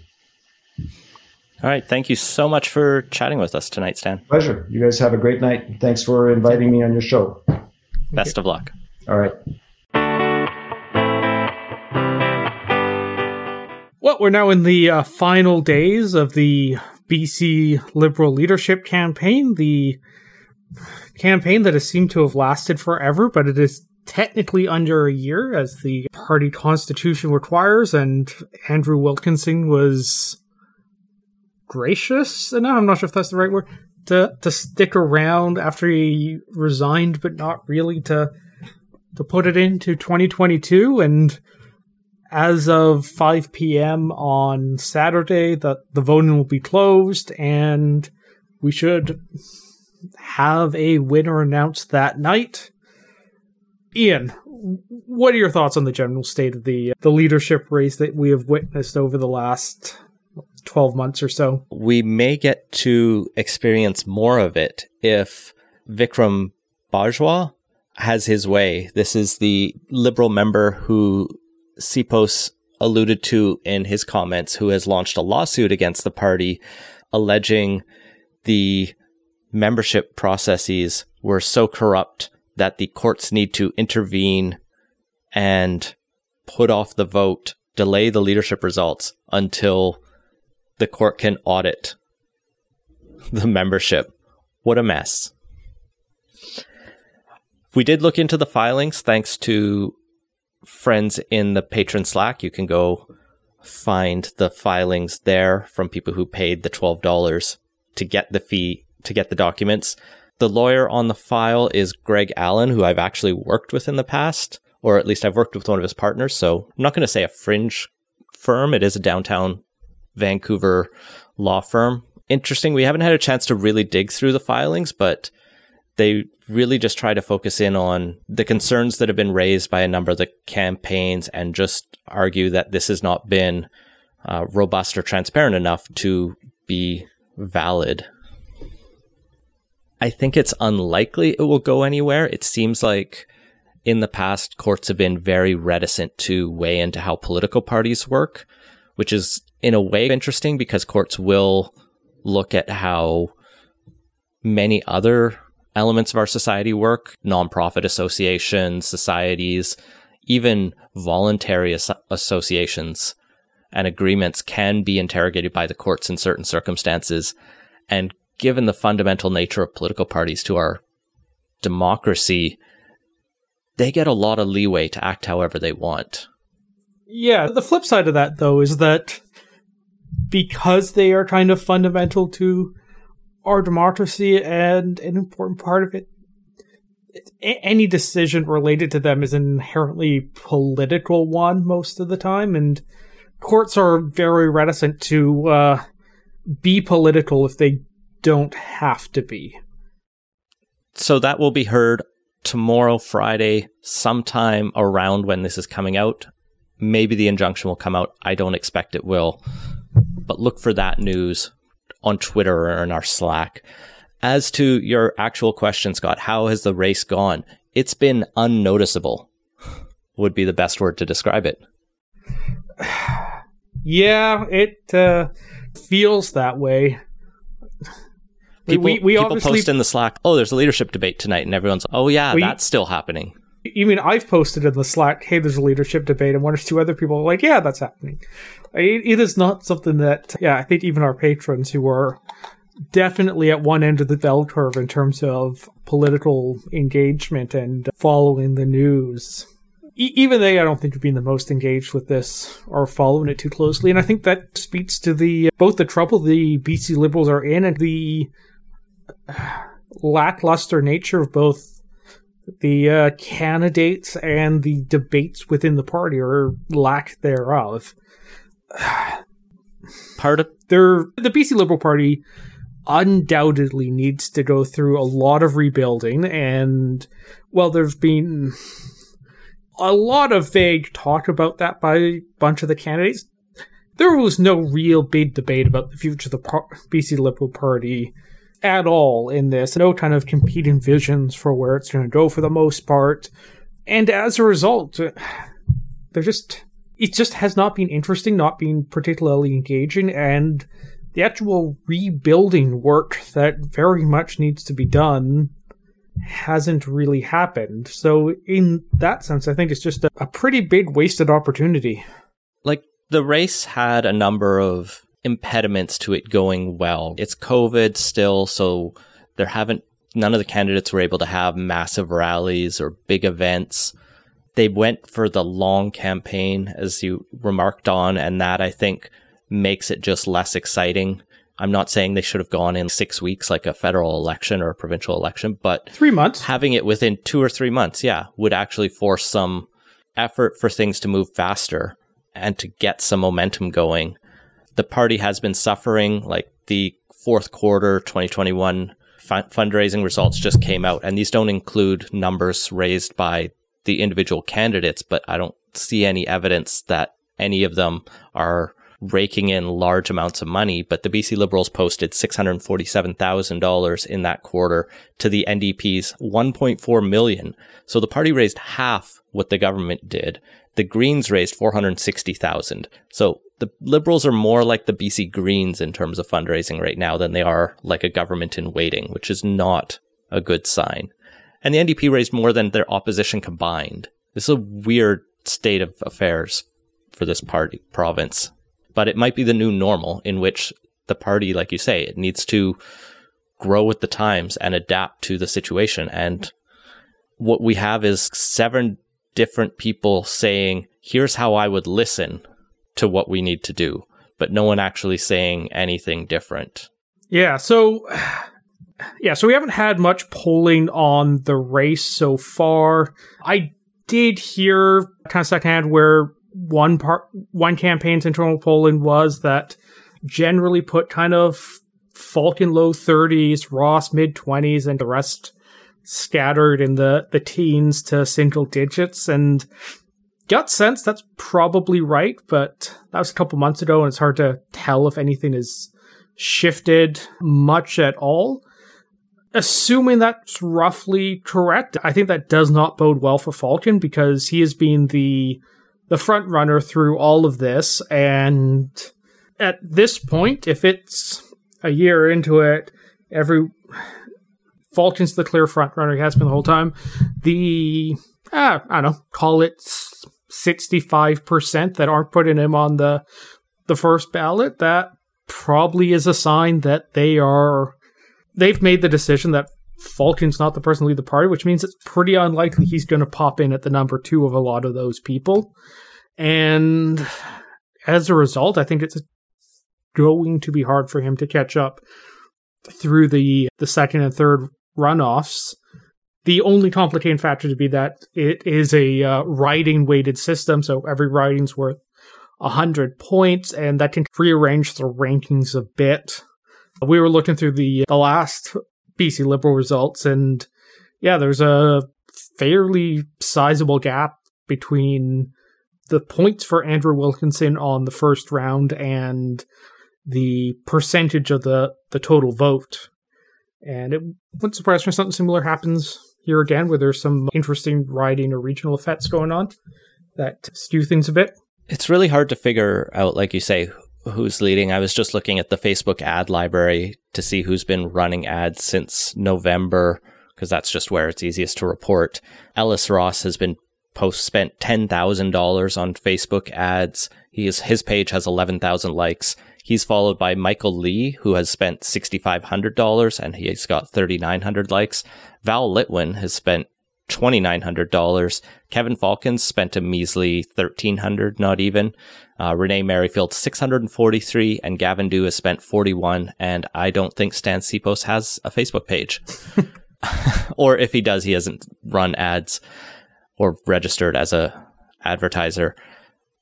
All right. Thank you so much for chatting with us tonight, Stan. Pleasure. You guys have a great night. Thanks for inviting me on your show. Best of luck. All right. We're now in the uh, final days of the BC Liberal leadership campaign, the campaign that has seemed to have lasted forever, but it is technically under a year as the party constitution requires, and Andrew Wilkinson was gracious enough, I'm not sure if that's the right word, to, to stick around after he resigned, but not really to to put it into 2022 and as of 5 p.m. on Saturday, the, the voting will be closed and we should have a winner announced that night. Ian, what are your thoughts on the general state of the the leadership race that we have witnessed over the last 12 months or so? We may get to experience more of it if Vikram Bajwa has his way. This is the liberal member who Sipos alluded to in his comments, who has launched a lawsuit against the party, alleging the membership processes were so corrupt that the courts need to intervene and put off the vote, delay the leadership results until the court can audit the membership. What a mess. We did look into the filings thanks to friends in the patron Slack. You can go find the filings there from people who paid the $12 to get the fee, to get the documents. The lawyer on the file is Greg Allen, who I've actually worked with in the past, or at least I've worked with one of his partners. So I'm not going to say a fringe firm. It is a downtown Vancouver law firm. Interesting. We haven't had a chance to really dig through the filings, but they really just try to focus in on the concerns that have been raised by a number of the campaigns and just argue that this has not been uh, robust or transparent enough to be valid. I think it's unlikely it will go anywhere. It seems like in the past, courts have been very reticent to weigh into how political parties work, which is in a way interesting because courts will look at how many other elements of our society work, nonprofit associations, societies, even voluntary as- associations and agreements can be interrogated by the courts in certain circumstances. And given the fundamental nature of political parties to our democracy, they get a lot of leeway to act however they want. Yeah, the flip side of that, though, is that because they are kind of fundamental to our democracy and an important part of it any decision related to them is an inherently political one most of the time and courts are very reticent to uh, be political if they don't have to be. So that will be heard tomorrow, Friday, sometime around when this is coming out. Maybe the injunction will come out. I don't expect it will. But look for that news on Twitter or in our Slack. As to your actual question, Scott, how has the race gone? It's been unnoticeable, would be the best word to describe it. Yeah, it uh, feels that way. People, we, we people post in the Slack, oh, there's a leadership debate tonight, and everyone's, oh, yeah, we, that's still happening. You mean I've posted in the Slack, hey, there's a leadership debate, and one or two other people are like, yeah, that's happening. It, it is not something that, yeah, I think even our patrons who are definitely at one end of the bell curve in terms of political engagement and following the news even they, I don't think, have been the most engaged with this or following it too closely. And I think that speaks to the both the trouble the BC Liberals are in and the lackluster nature of both the uh, candidates and the debates within the party or lack thereof. Part of their the BC Liberal Party undoubtedly needs to go through a lot of rebuilding and well there's been a lot of vague talk about that by a bunch of the candidates. There was no real big debate about the future of the BC Liberal Party at all in this. No kind of competing visions for where it's going to go for the most part. And as a result, they're just it just has not been interesting, not been particularly engaging, and the actual rebuilding work that very much needs to be done hasn't really happened. So, in that sense, I think it's just a, a pretty big wasted opportunity. Like, the race had a number of impediments to it going well. It's COVID still, so there haven't, none of the candidates were able to have massive rallies or big events. They went for the long campaign, as you remarked on, and that I think makes it just less exciting. I'm not saying they should have gone in six weeks like a federal election or a provincial election, but three months. Having it within two or three months, yeah, would actually force some effort for things to move faster and to get some momentum going. The party has been suffering, like the fourth quarter 2021 fundraising results just came out, and these don't include numbers raised by the individual candidates, but I don't see any evidence that any of them are raking in large amounts of money, but the BC Liberals posted $647,000 in that quarter to the NDP's 1.4 million. So the party raised half what the government did. The Greens raised 460,000. So the Liberals are more like the BC Greens in terms of fundraising right now than they are like a government in waiting, which is not a good sign. And the NDP raised more than their opposition combined. This is a weird state of affairs for this party province but it might be the new normal in which the party, like you say, it needs to grow with the times and adapt to the situation. And what we have is seven different people saying, here's how I would listen to what we need to do, but no one actually saying anything different. Yeah. So, yeah, so we haven't had much polling on the race so far. I did hear kind of secondhand where one part one campaign's internal polling was that generally put kind of Falcon low 30s, Ross mid 20s, and the rest scattered in the, the teens to single digits. And gut sense that's probably right, but that was a couple months ago, and it's hard to tell if anything has shifted much at all. Assuming that's roughly correct, I think that does not bode well for Falcon because he has been the the front runner through all of this. And at this point, if it's a year into it, every Falcon's the clear front runner. He has been the whole time. The uh, I don't know, call it sixty-five percent that aren't putting him on the the first ballot. That probably is a sign that they are they've made the decision that Falcon's not the person to lead the party, which means it's pretty unlikely he's going to pop in at the number two of a lot of those people. And as a result, I think it's going to be hard for him to catch up through the the second and third runoffs. The only complicating factor to be that it is a uh, riding weighted system, so every riding's worth 100 points, and that can rearrange the rankings a bit We were looking through the uh, the last BC Liberal results, and yeah, there's a fairly sizable gap between the points for Andrew Wilkinson on the first round and the percentage of the, the total vote. And it wouldn't surprise me if something similar happens here again, where there's some interesting riding or regional effects going on that skew things a bit. It's really hard to figure out, like you say, who's leading. I was just looking at the Facebook ad library to see who's been running ads since November, because that's just where it's easiest to report. Ellis Ross has been post spent ten thousand dollars on Facebook ads. He is, his page has eleven thousand likes. He's followed by Michael Lee, who has spent sixty five hundred dollars and he's got thirty nine hundred likes. Val Litwin has spent $2,900. Kevin Falcons spent a measly 1300 not even. Uh, Renee Merrifield, 643, and Gavin Dew has spent 41. And I don't think Stan Sipos has a Facebook page. or if he does, he hasn't run ads or registered as a advertiser.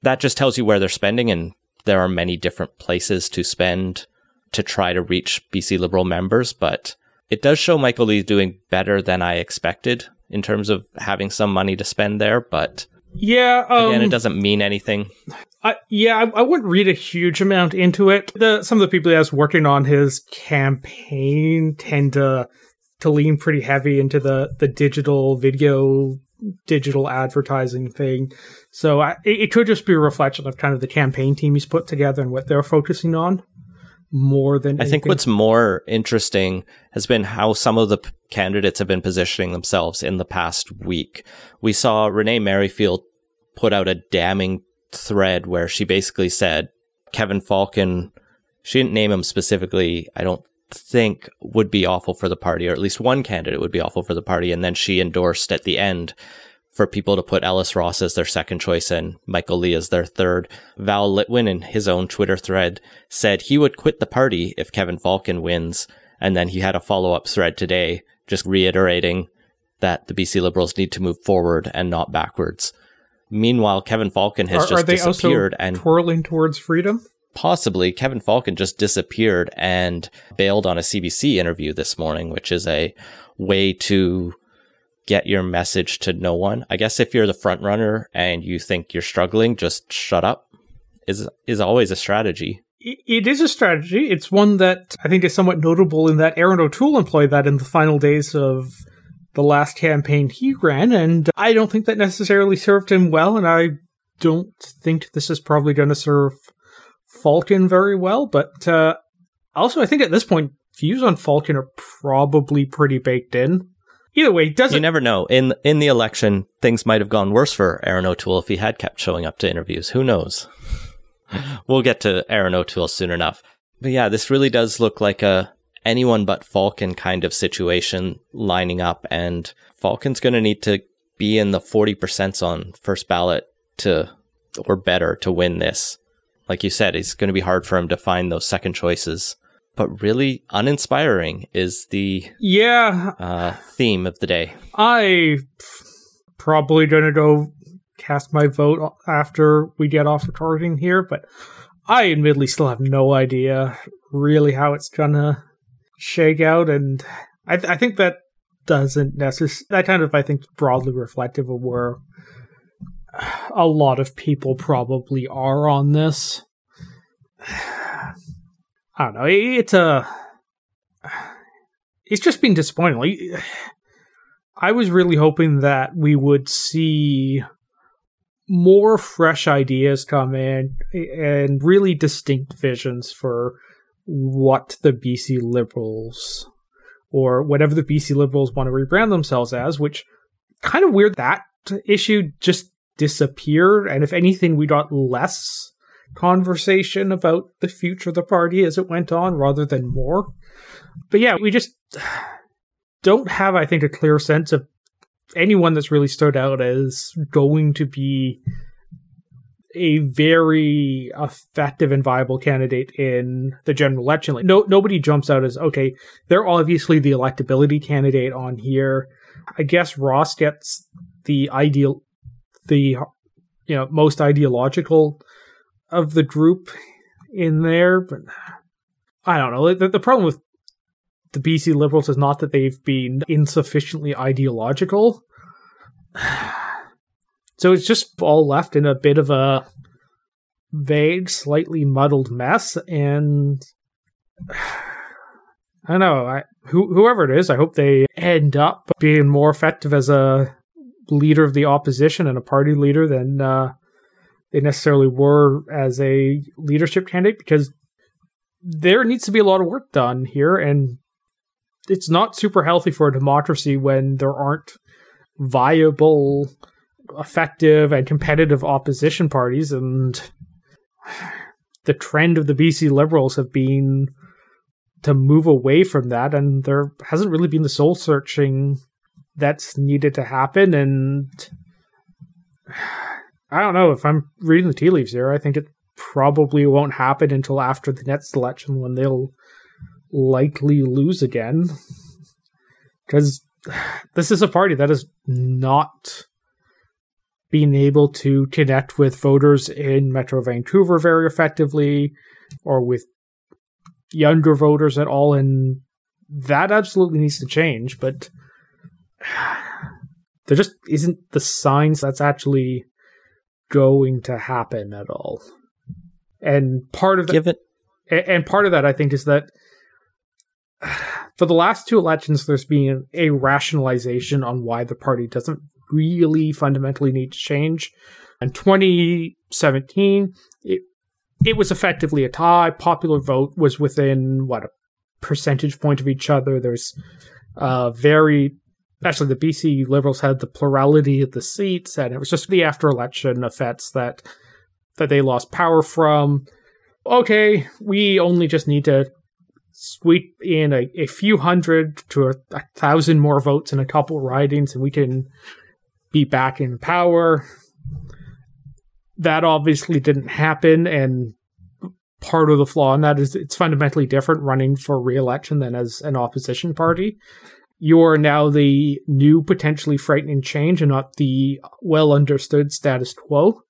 That just tells you where they're spending, and there are many different places to spend to try to reach BC Liberal members. But it does show Michael Lee doing better than I expected in terms of having some money to spend there, but yeah, um, again, it doesn't mean anything. I, yeah, I, I, wouldn't read a huge amount into it. The, some of the people he has working on his campaign tend to to lean pretty heavy into the the digital video, digital advertising thing. So I, it, it could just be a reflection of kind of the campaign team he's put together and what they're focusing on more than anything. I think what's more interesting has been how some of the p- candidates have been positioning themselves in the past week. We saw Renee Merrifield put out a damning thread where she basically said Kevin Falcon, she didn't name him specifically, I don't think would be awful for the party, or at least one candidate would be awful for the party. And then she endorsed at the end for people to put Ellis Ross as their second choice and Michael Lee as their third. Val Litwin in his own Twitter thread said he would quit the party if Kevin Falcon wins. And then he had a follow up thread today just reiterating that the BC Liberals need to move forward and not backwards. Meanwhile, Kevin Falcon has are, just are they disappeared also and twirling towards freedom. Possibly, Kevin Falcon just disappeared and bailed on a CBC interview this morning, which is a way to get your message to no one. I guess if you're the front runner and you think you're struggling, just shut up is is always a strategy. It is a strategy. It's one that I think is somewhat notable in that Aaron O'Toole employed that in the final days of the last campaign he ran, and I don't think that necessarily served him well, and I don't think this is probably going to serve Falcon very well, but uh, also I think at this point, views on Falcon are probably pretty baked in either way, doesn't. You never know. In in the election, things might have gone worse for Aaron O'Toole if he had kept showing up to interviews. Who knows? we'll get to Aaron O'Toole soon enough. But yeah, this really does look like a anyone but Falcon kind of situation lining up, and Falcon's going to need to be in the forty percent on first ballot to or better to win this. Like you said, it's going to be hard for him to find those second choices but really uninspiring is the yeah uh, theme of the day. I probably gonna go cast my vote after we get off recording here, but I admittedly still have no idea really how it's gonna shake out, and I, th- I think that doesn't necessarily that kind of I think broadly reflective of where a lot of people probably are on this. I don't know. It's a. It's just been disappointing. Like, I was really hoping that we would see more fresh ideas come in and really distinct visions for what the BC Liberals or whatever the BC Liberals want to rebrand themselves as, which kind of weird that issue just disappeared. And if anything, we got less conversation about the future of the party as it went on rather than more. But yeah, we just don't have, I think, a clear sense of anyone that's really stood out as going to be a very effective and viable candidate in the general election. Like no nobody jumps out as okay, they're obviously the electability candidate on here. I guess Ross gets the ideal the you know most ideological of the group in there, but I don't know. The, the problem with the BC Liberals is not that they've been insufficiently ideological. So it's just all left in a bit of a vague, slightly muddled mess. And I don't know. I, who, whoever it is, I hope they end up being more effective as a leader of the opposition and a party leader than uh, they necessarily were as a leadership candidate because there needs to be a lot of work done here. And it's not super healthy for a democracy when there aren't viable effective and competitive opposition parties and the trend of the BC Liberals have been to move away from that and there hasn't really been the soul searching that's needed to happen and I don't know if I'm reading the tea leaves here I think it probably won't happen until after the next election when they'll likely lose again because this is a party that is not being able to connect with voters in Metro Vancouver very effectively or with younger voters at all. And that absolutely needs to change. But there just isn't the signs that's actually going to happen at all. And part of that, and part of that, I think, is that for the last two elections, there's been a rationalization on why the party doesn't really fundamentally need to change. In 2017, it it was effectively a tie. Popular vote was within what a percentage point of each other. There's uh, very actually the BC Liberals had the plurality of the seats, and it was just the after election effects that that they lost power from. Okay, we only just need to sweep in a, a few hundred to a, a thousand more votes in a couple ridings, and we can be back in power. That obviously didn't happen, and part of the flaw in that is it's fundamentally different running for re-election than as an opposition party. You're now the new potentially frightening change and not the well understood status quo.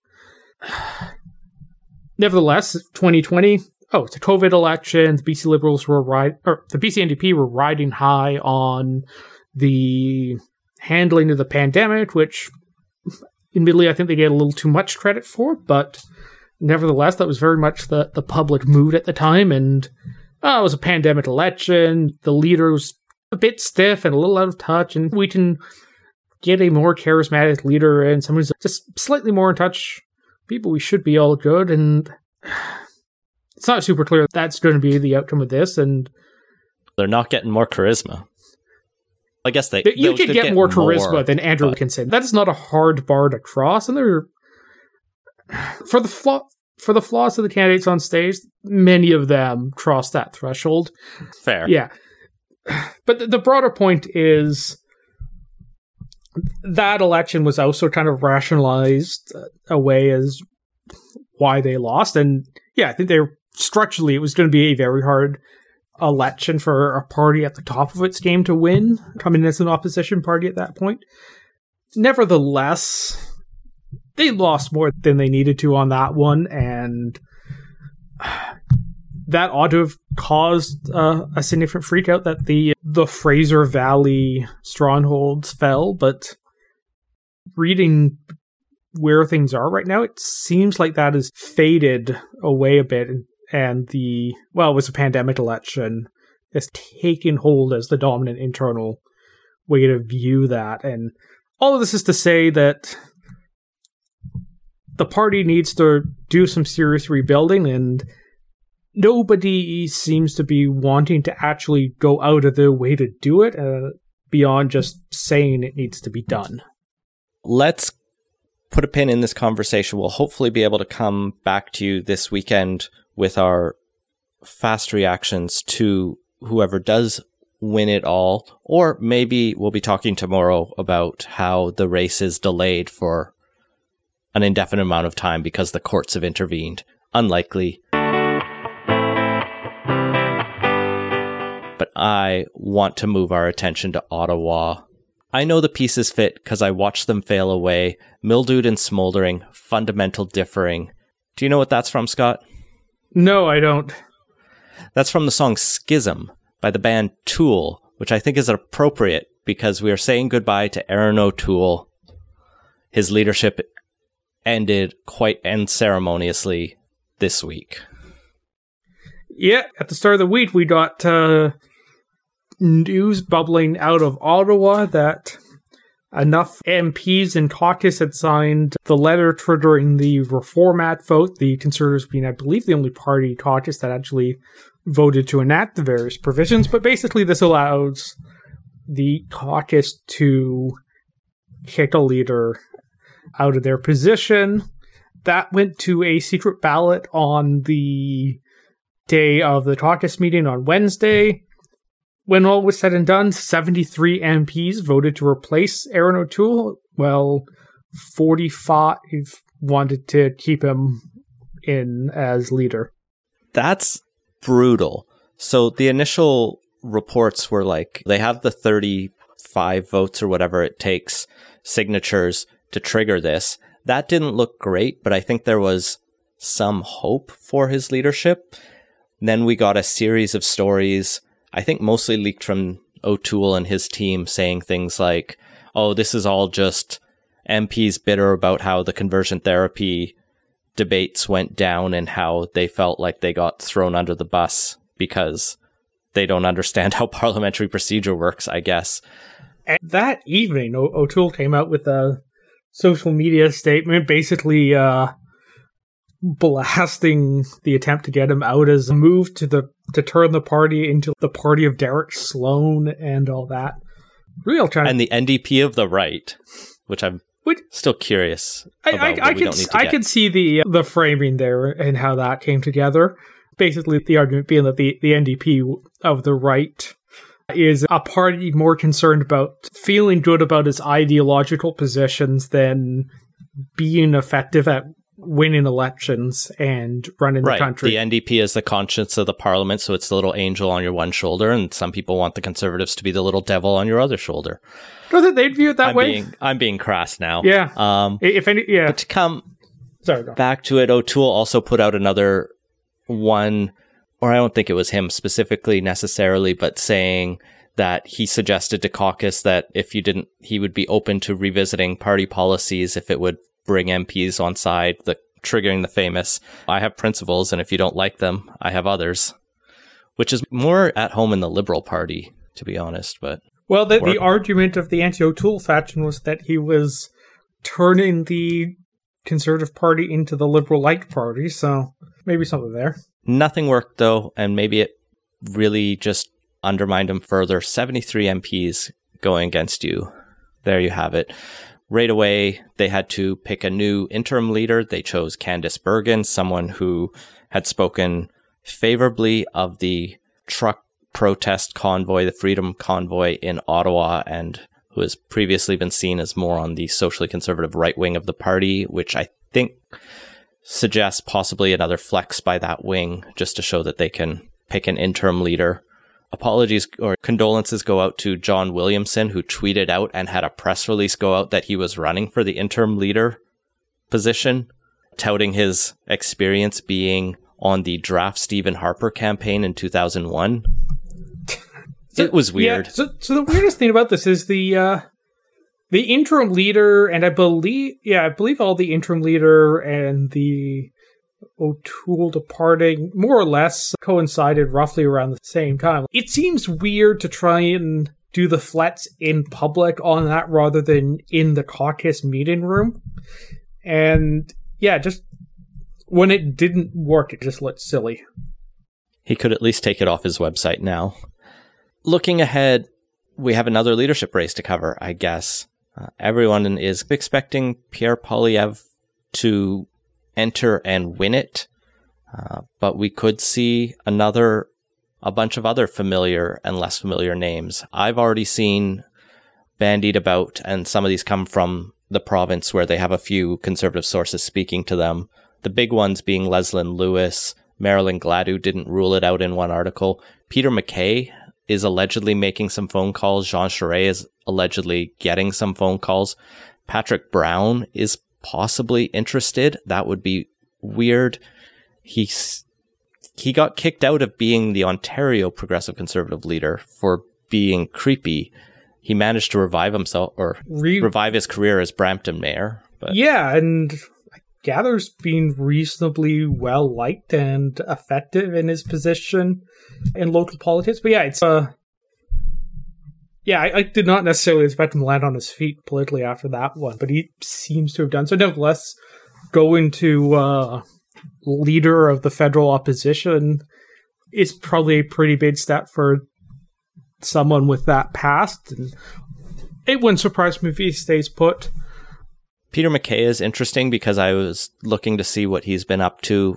Nevertheless, 2020, oh, it's a COVID election. The BC Liberals were right, or the BC NDP were riding high on the handling of the pandemic, which admittedly I think they get a little too much credit for, but nevertheless, that was very much the, the public mood at the time. And oh, it was a pandemic election. The leader was a bit stiff and a little out of touch, and we can get a more charismatic leader and someone who's just slightly more in touch. People, we should be all good, and it's not super clear that's going to be the outcome of this. And They're not getting more charisma. I guess they. you could they'll get, more charisma than Andrew can say. That is not a hard bar to cross, and there for the flaw for the flaws of the candidates on stage, many of them cross that threshold. Fair. Yeah, but the, broader point is that election was also kind of rationalized uh, away as why they lost, and yeah, I think they structurally it was going to be a very hard election for a party at the top of its game to win, coming as an opposition party at that point. Nevertheless, they lost more than they needed to on that one, and that ought to have caused uh, a significant freakout that the the Fraser Valley strongholds fell. But reading where things are right now, it seems like that has faded away a bit, and the well, it was a pandemic election has taken hold as the dominant internal way to view that, and all of this is to say that the party needs to do some serious rebuilding and nobody seems to be wanting to actually go out of their way to do it uh, beyond just saying it needs to be done. Let's put a pin in this conversation. We'll hopefully be able to come back to you this weekend with our fast reactions to whoever does win it all. Or maybe we'll be talking tomorrow about how the race is delayed for an indefinite amount of time because the courts have intervened. Unlikely. But I want to move our attention to Ottawa. I know the pieces fit because I watched them fail away. Mildewed and smoldering, fundamental differing. Do you know what that's from, Scott? No, I don't. That's from the song Schism by the band Tool, which I think is appropriate because we are saying goodbye to Aaron O'Toole. His leadership ended quite unceremoniously this week. Yeah, at the start of the week, we got uh, news bubbling out of Ottawa that enough MPs in caucus had signed the letter triggering the Reform Act vote, the Conservatives being, I believe, the only party caucus that actually voted to enact the various provisions. But basically, this allows the caucus to kick a leader out of their position. That went to a secret ballot on the day of the caucus meeting on Wednesday. When all was said and done, 73 MPs voted to replace Aaron O'Toole, Well, 45 wanted to keep him in as leader. That's brutal. So the initial reports were like they have the 35 votes or whatever it takes signatures to trigger this. That didn't look great, but I think there was some hope for his leadership. Then we got a series of stories, I think mostly leaked from O'Toole and his team saying things like, oh, this is all just MPs bitter about how the conversion therapy debates went down and how they felt like they got thrown under the bus because they don't understand how parliamentary procedure works, I guess. And that evening, o- O'Toole came out with a social media statement basically uh, blasting the attempt to get him out as a move to the to turn the party into the party of Derek Sloan and all that. Real trying And the NDP of the right, which I'm Which- still curious. I, about, I, I we could don't need to I could see the uh, the framing there and how that came together. Basically, the argument being that the the NDP of the right is a party more concerned about feeling good about its ideological positions than being effective at winning elections and running the country. The NDP is the conscience of the parliament, so it's the little angel on your one shoulder, and some people want the conservatives to be the little devil on your other shoulder. Think they'd view it that I'm way? being I'm being crass now. Yeah. Um, if any, yeah. but to come Sorry. Back to it, O'Toole also put out another one, or I don't think it was him specifically necessarily, but saying that he suggested to caucus that if you didn't, he would be open to revisiting party policies if it would bring MPs on side, the triggering the famous, I have principles, and if you don't like them, I have others, which is more at home in the Liberal Party, to be honest, but Well, the, Or- the argument of the anti-O'Toole faction was that he was turning the Conservative Party into the Liberal Light Party, so maybe something there. Nothing worked though, and maybe it really just undermined him further. 73 MPs going against you. There you have it. Right away, they had to pick a new interim leader. They chose Candice Bergen, someone who had spoken favorably of the truck protest convoy, the Freedom Convoy in Ottawa, and who has previously been seen as more on the socially conservative right wing of the party, which I think suggests possibly another flex by that wing just to show that they can pick an interim leader. Apologies or condolences go out to John Williamson, who tweeted out and had a press release go out that he was running for the interim leader position, touting his experience being on the draft Stephen Harper campaign in 2001. it was weird. Yeah, so, so the weirdest thing about this is the uh, the interim leader, and I believe, yeah, I believe all the interim leader and the O'Toole departing more or less coincided roughly around the same time. It seems weird to try and do the flats in public on that rather than in the caucus meeting room. And yeah, just when it didn't work, it just looked silly. He could at least take it off his website now. Looking ahead, we have another leadership race to cover, I guess. Uh, everyone is expecting Pierre Poilievre to enter and win it, uh, but we could see another, a bunch of other familiar and less familiar names. I've already seen bandied about, and some of these come from the province where they have a few conservative sources speaking to them. The big ones being Leslyn Lewis, Marilyn Gladu didn't rule it out in one article. Peter MacKay is allegedly making some phone calls. Jean Charest is allegedly getting some phone calls. Patrick Brown is possibly interested. That would be weird. He s- he got kicked out of being the Ontario Progressive Conservative leader for being creepy. He managed to revive himself or Re- revive his career as Brampton mayor. But Yeah, and I gather he's been reasonably well liked and effective in his position in local politics. But yeah, it's uh yeah, I, I did not necessarily expect him to land on his feet politically after that one, but he seems to have done so. Nevertheless, going to uh, leader of the federal opposition is probably a pretty big step for someone with that past. And it wouldn't surprise me if he stays put. Peter MacKay is interesting because I was looking to see what he's been up to.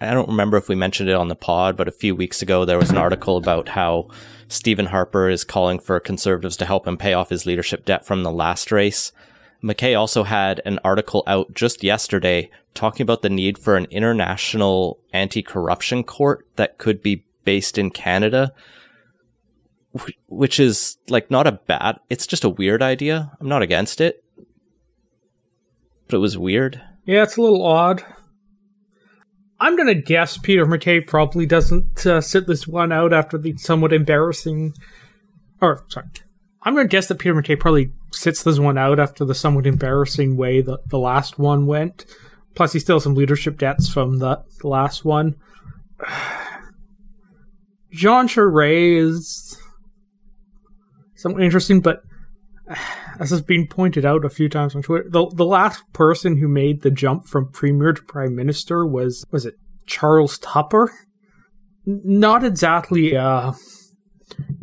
I don't remember if we mentioned it on the pod, but a few weeks ago there was an article about how Stephen Harper is calling for conservatives to help him pay off his leadership debt from the last race. MacKay also had an article out just yesterday talking about the need for an international anti corruption court that could be based in Canada, which is like not a bad, it's just a weird idea. I'm not against it, but it was weird. Yeah, it's a little odd. I'm gonna guess Peter MacKay probably doesn't uh, sit this one out after the somewhat embarrassing. Or sorry, I'm gonna guess that Peter MacKay probably sits this one out after the somewhat embarrassing way that the last one went. Plus, he still has some leadership debts from the, the last one. Jean Charest is somewhat interesting, but as has been pointed out a few times on Twitter, the the last person who made the jump from premier to prime minister was was it Charles Tupper? Not exactly a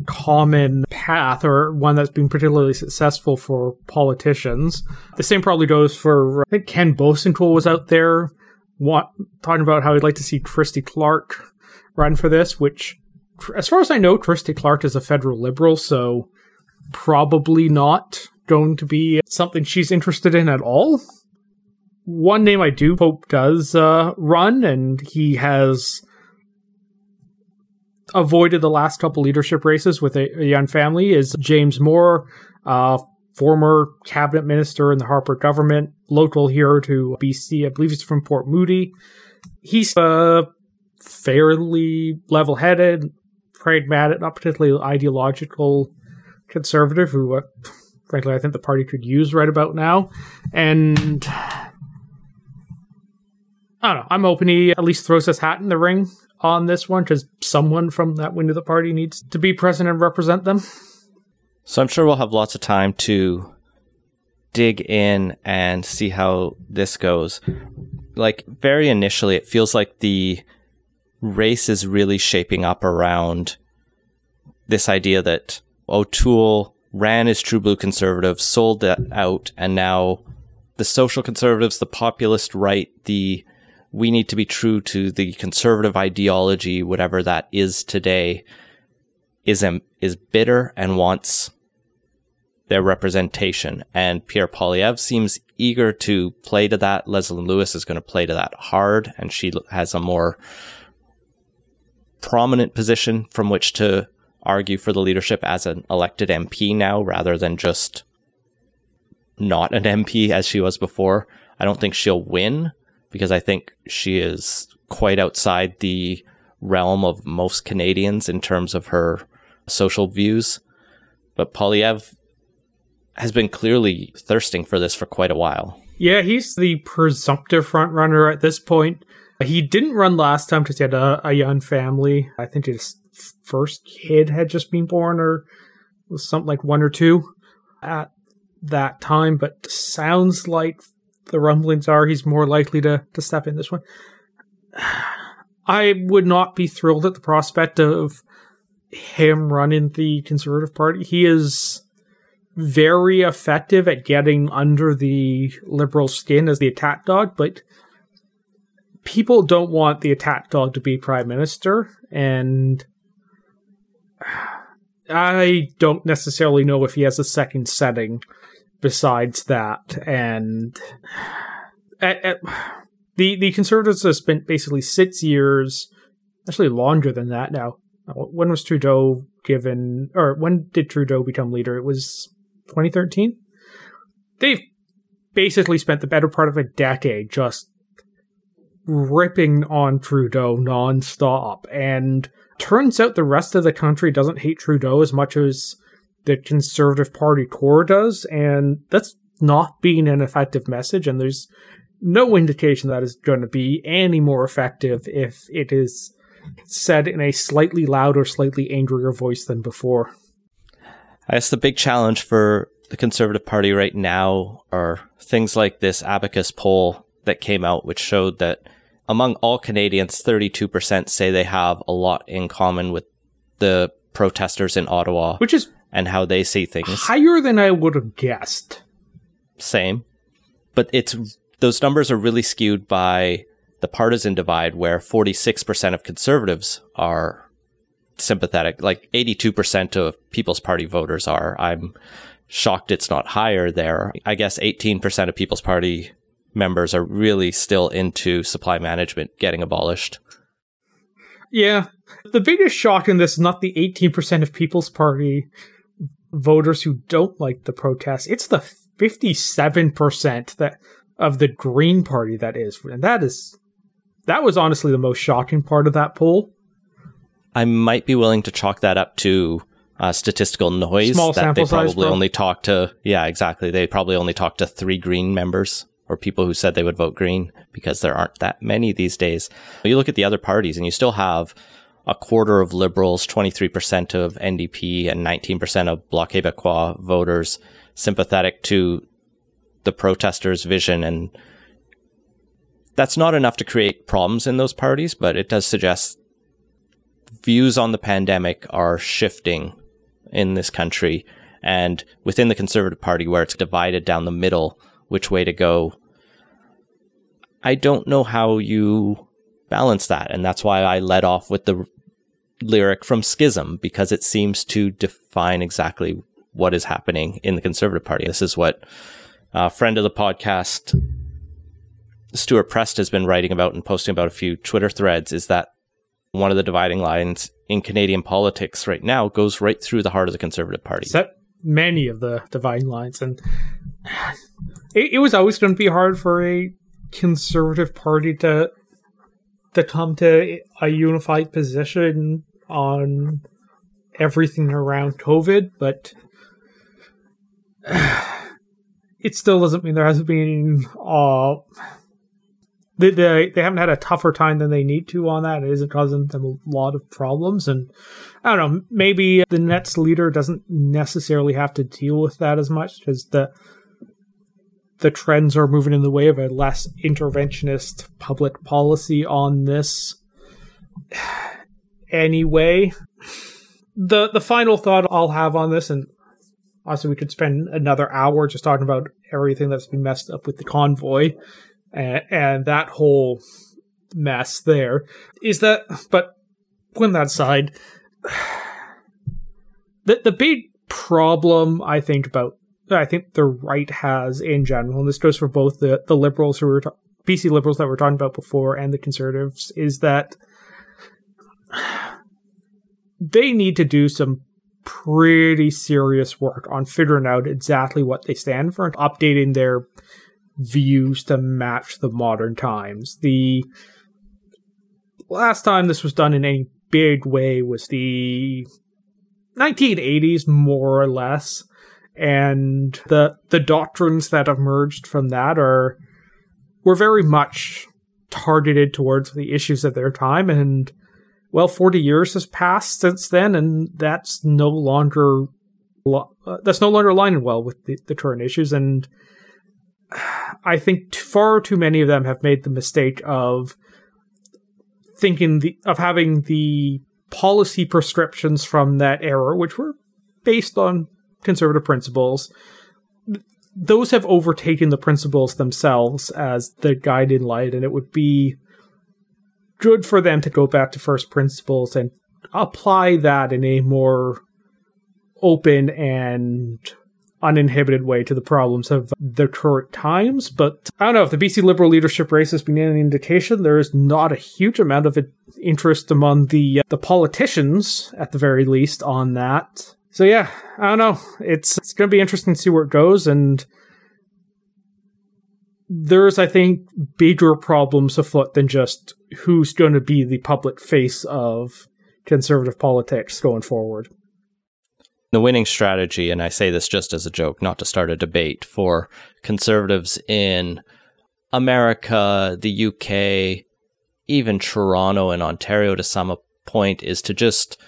common path or one that's been particularly successful for politicians. The same probably goes for I think Ken Boessenkool was out there wa- talking about how he'd like to see Christy Clark run for this, which as far as I know, Christy Clark is a federal liberal, so probably not going to be something she's interested in at all. One name I do hope does uh, run, and he has avoided the last couple leadership races with a, a young family, is James Moore, uh, former cabinet minister in the Harper government, local here to BC. I believe he's from Port Moody. He's uh, fairly level headed, pragmatic, not particularly ideological conservative who, uh, frankly, I think the party could use right about now. And I don't know. I'm hoping he at least throws his hat in the ring on this one because someone from that wing of the party needs to be present and represent them. So I'm sure we'll have lots of time to dig in and see how this goes. Like, very initially, it feels like the race is really shaping up around this idea that O'Toole ran as true blue conservative, sold that out, and now the social conservatives, the populist right, the we need to be true to the conservative ideology, whatever that is today, is is bitter and wants their representation. And Pierre Poilievre seems eager to play to that. Leslyn Lewis is going to play to that hard, and she has a more prominent position from which to argue for the leadership as an elected MP now, rather than just not an MP as she was before. I don't think she'll win because I think she is quite outside the realm of most Canadians in terms of her social views. But Poilievre has been clearly thirsting for this for quite a while. Yeah, he's the presumptive frontrunner at this point. He didn't run last time because he had a, a young family. I think his first kid had just been born or was something like one or two at that time, but sounds like the rumblings are he's more likely to, to step in this one. I would not be thrilled at the prospect of him running the Conservative Party. He is very effective at getting under the liberal skin as the attack dog, but people don't want the attack dog to be prime minister, and I don't necessarily know if he has a second setting besides that. And at, at, the the conservatives have spent basically six years, actually longer than that now. Uh, when was Trudeau given, or when did Trudeau become leader? It was 2013. They've basically spent the better part of a decade just ripping on Trudeau nonstop. And turns out the rest of the country doesn't hate Trudeau as much as the Conservative Party core does. And that's not being an effective message. And there's no indication that is going to be any more effective if it is said in a slightly louder, slightly angrier voice than before. I guess the big challenge for the Conservative Party right now are things like this Abacus poll that came out, which showed that among all Canadians, 32% say they have a lot in common with the protesters in Ottawa. Which is and how they see things. Higher than I would have guessed. Same. But it's those numbers are really skewed by the partisan divide where 46% of conservatives are sympathetic. Like 82% of People's Party voters are. I'm shocked it's not higher there. I guess 18% of People's Party members are really still into supply management getting abolished. Yeah. The biggest shock in this is not the 18% of People's Party voters who don't like the protests. It's the 57% that of the Green Party that is. And that is that was honestly the most shocking part of that poll. I might be willing to chalk that up to uh, statistical noise Small that they sample size, probably bro. only talked to yeah exactly they probably only talked to three green members or people who said they would vote green because there aren't that many these days. You look at the other parties and you still have a quarter of liberals 23% of ndp and 19% of bloc québécois voters sympathetic to the protesters vision. And that's not enough to create problems in those parties but it does suggest views on the pandemic are shifting in this country and within the conservative party where it's divided down the middle which way to go i don't know how you balance that and that's why i led off with the lyric from schism because it seems to define exactly what is happening in the conservative party this is what a friend of the podcast stewart prest has been writing about and posting about a few twitter threads is that one of the dividing lines in Canadian politics right now goes right through the heart of the Conservative Party. Set many of the dividing lines, and it, it was always going to be hard for a conservative party to to come to a unified position on everything around COVID, but it still doesn't mean there hasn't been uh, they, they they haven't had a tougher time than they need to on that. It isn't causing them a lot of problems, and I don't know. Maybe the Nets leader doesn't necessarily have to deal with that as much because the the trends are moving in the way of a less interventionist public policy on this. Anyway, the the final thought I'll have on this, and also we could spend another hour just talking about everything that's been messed up with the convoy and, and that whole mess there is that but putting that aside the the big problem i think about i think the right has in general and this goes for both the the liberals who were ta- bc liberals that we are talking about before and the conservatives is that they need to do some pretty serious work on figuring out exactly what they stand for and updating their views to match the modern times. The last time this was done in any big way was the 1980s, more or less, and the the doctrines that emerged from that are were very much targeted towards the issues of their time. And well 40 years has passed since then and that's no longer uh, that's no longer aligning well with the, the current issues. And I think far too many of them have made the mistake of thinking the of having the policy prescriptions from that era, which were based on conservative principles. Those have overtaken the principles themselves as the guiding light, and it would be good for them to go back to first principles and apply that in a more open and uninhibited way to the problems of the current times. But I don't know if the BC Liberal leadership race has been any indication. There is not a huge amount of interest among the uh, the politicians, at the very least, on that. So yeah, I don't know. It's it's going to be interesting to see where it goes, and there's, I think, bigger problems afoot than just who's going to be the public face of conservative politics going forward. The winning strategy, and I say this just as a joke, not to start a debate, for conservatives in America, the UK, even Toronto and Ontario to some point, is to just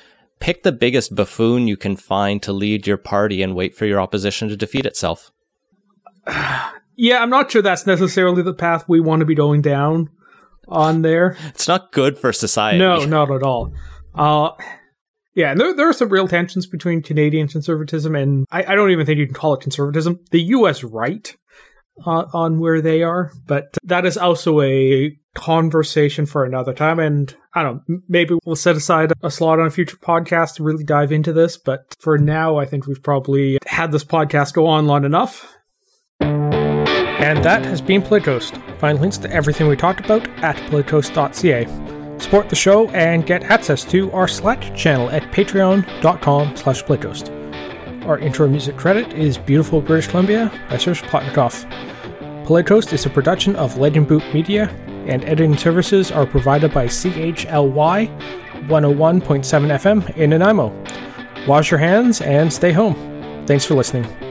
pick the biggest buffoon you can find to lead your party and wait for your opposition to defeat itself. Yeah, I'm not sure that's necessarily the path we want to be going down on there. It's not good for society. No, not at all. Uh, yeah, and there, there are some real tensions between Canadian conservatism and I, I don't even think you can call it conservatism. The U.S. right uh, on where they are, but that is also a conversation for another time. And I don't maybe we'll set aside a slot on a future podcast to really dive into this. But for now, I think we've probably had this podcast go on long enough. And that has been Politicoast. Find links to everything we talked about at politicoast.ca. Support the show and get access to our Slack channel at patreon.com slash. Our intro music credit is Beautiful British Columbia by Serge Plotnikov. Politicoast is a production of de Lange Boom Media, and editing services are provided by CHLY 101.7 FM in Nanaimo. Wash your hands and stay home. Thanks for listening.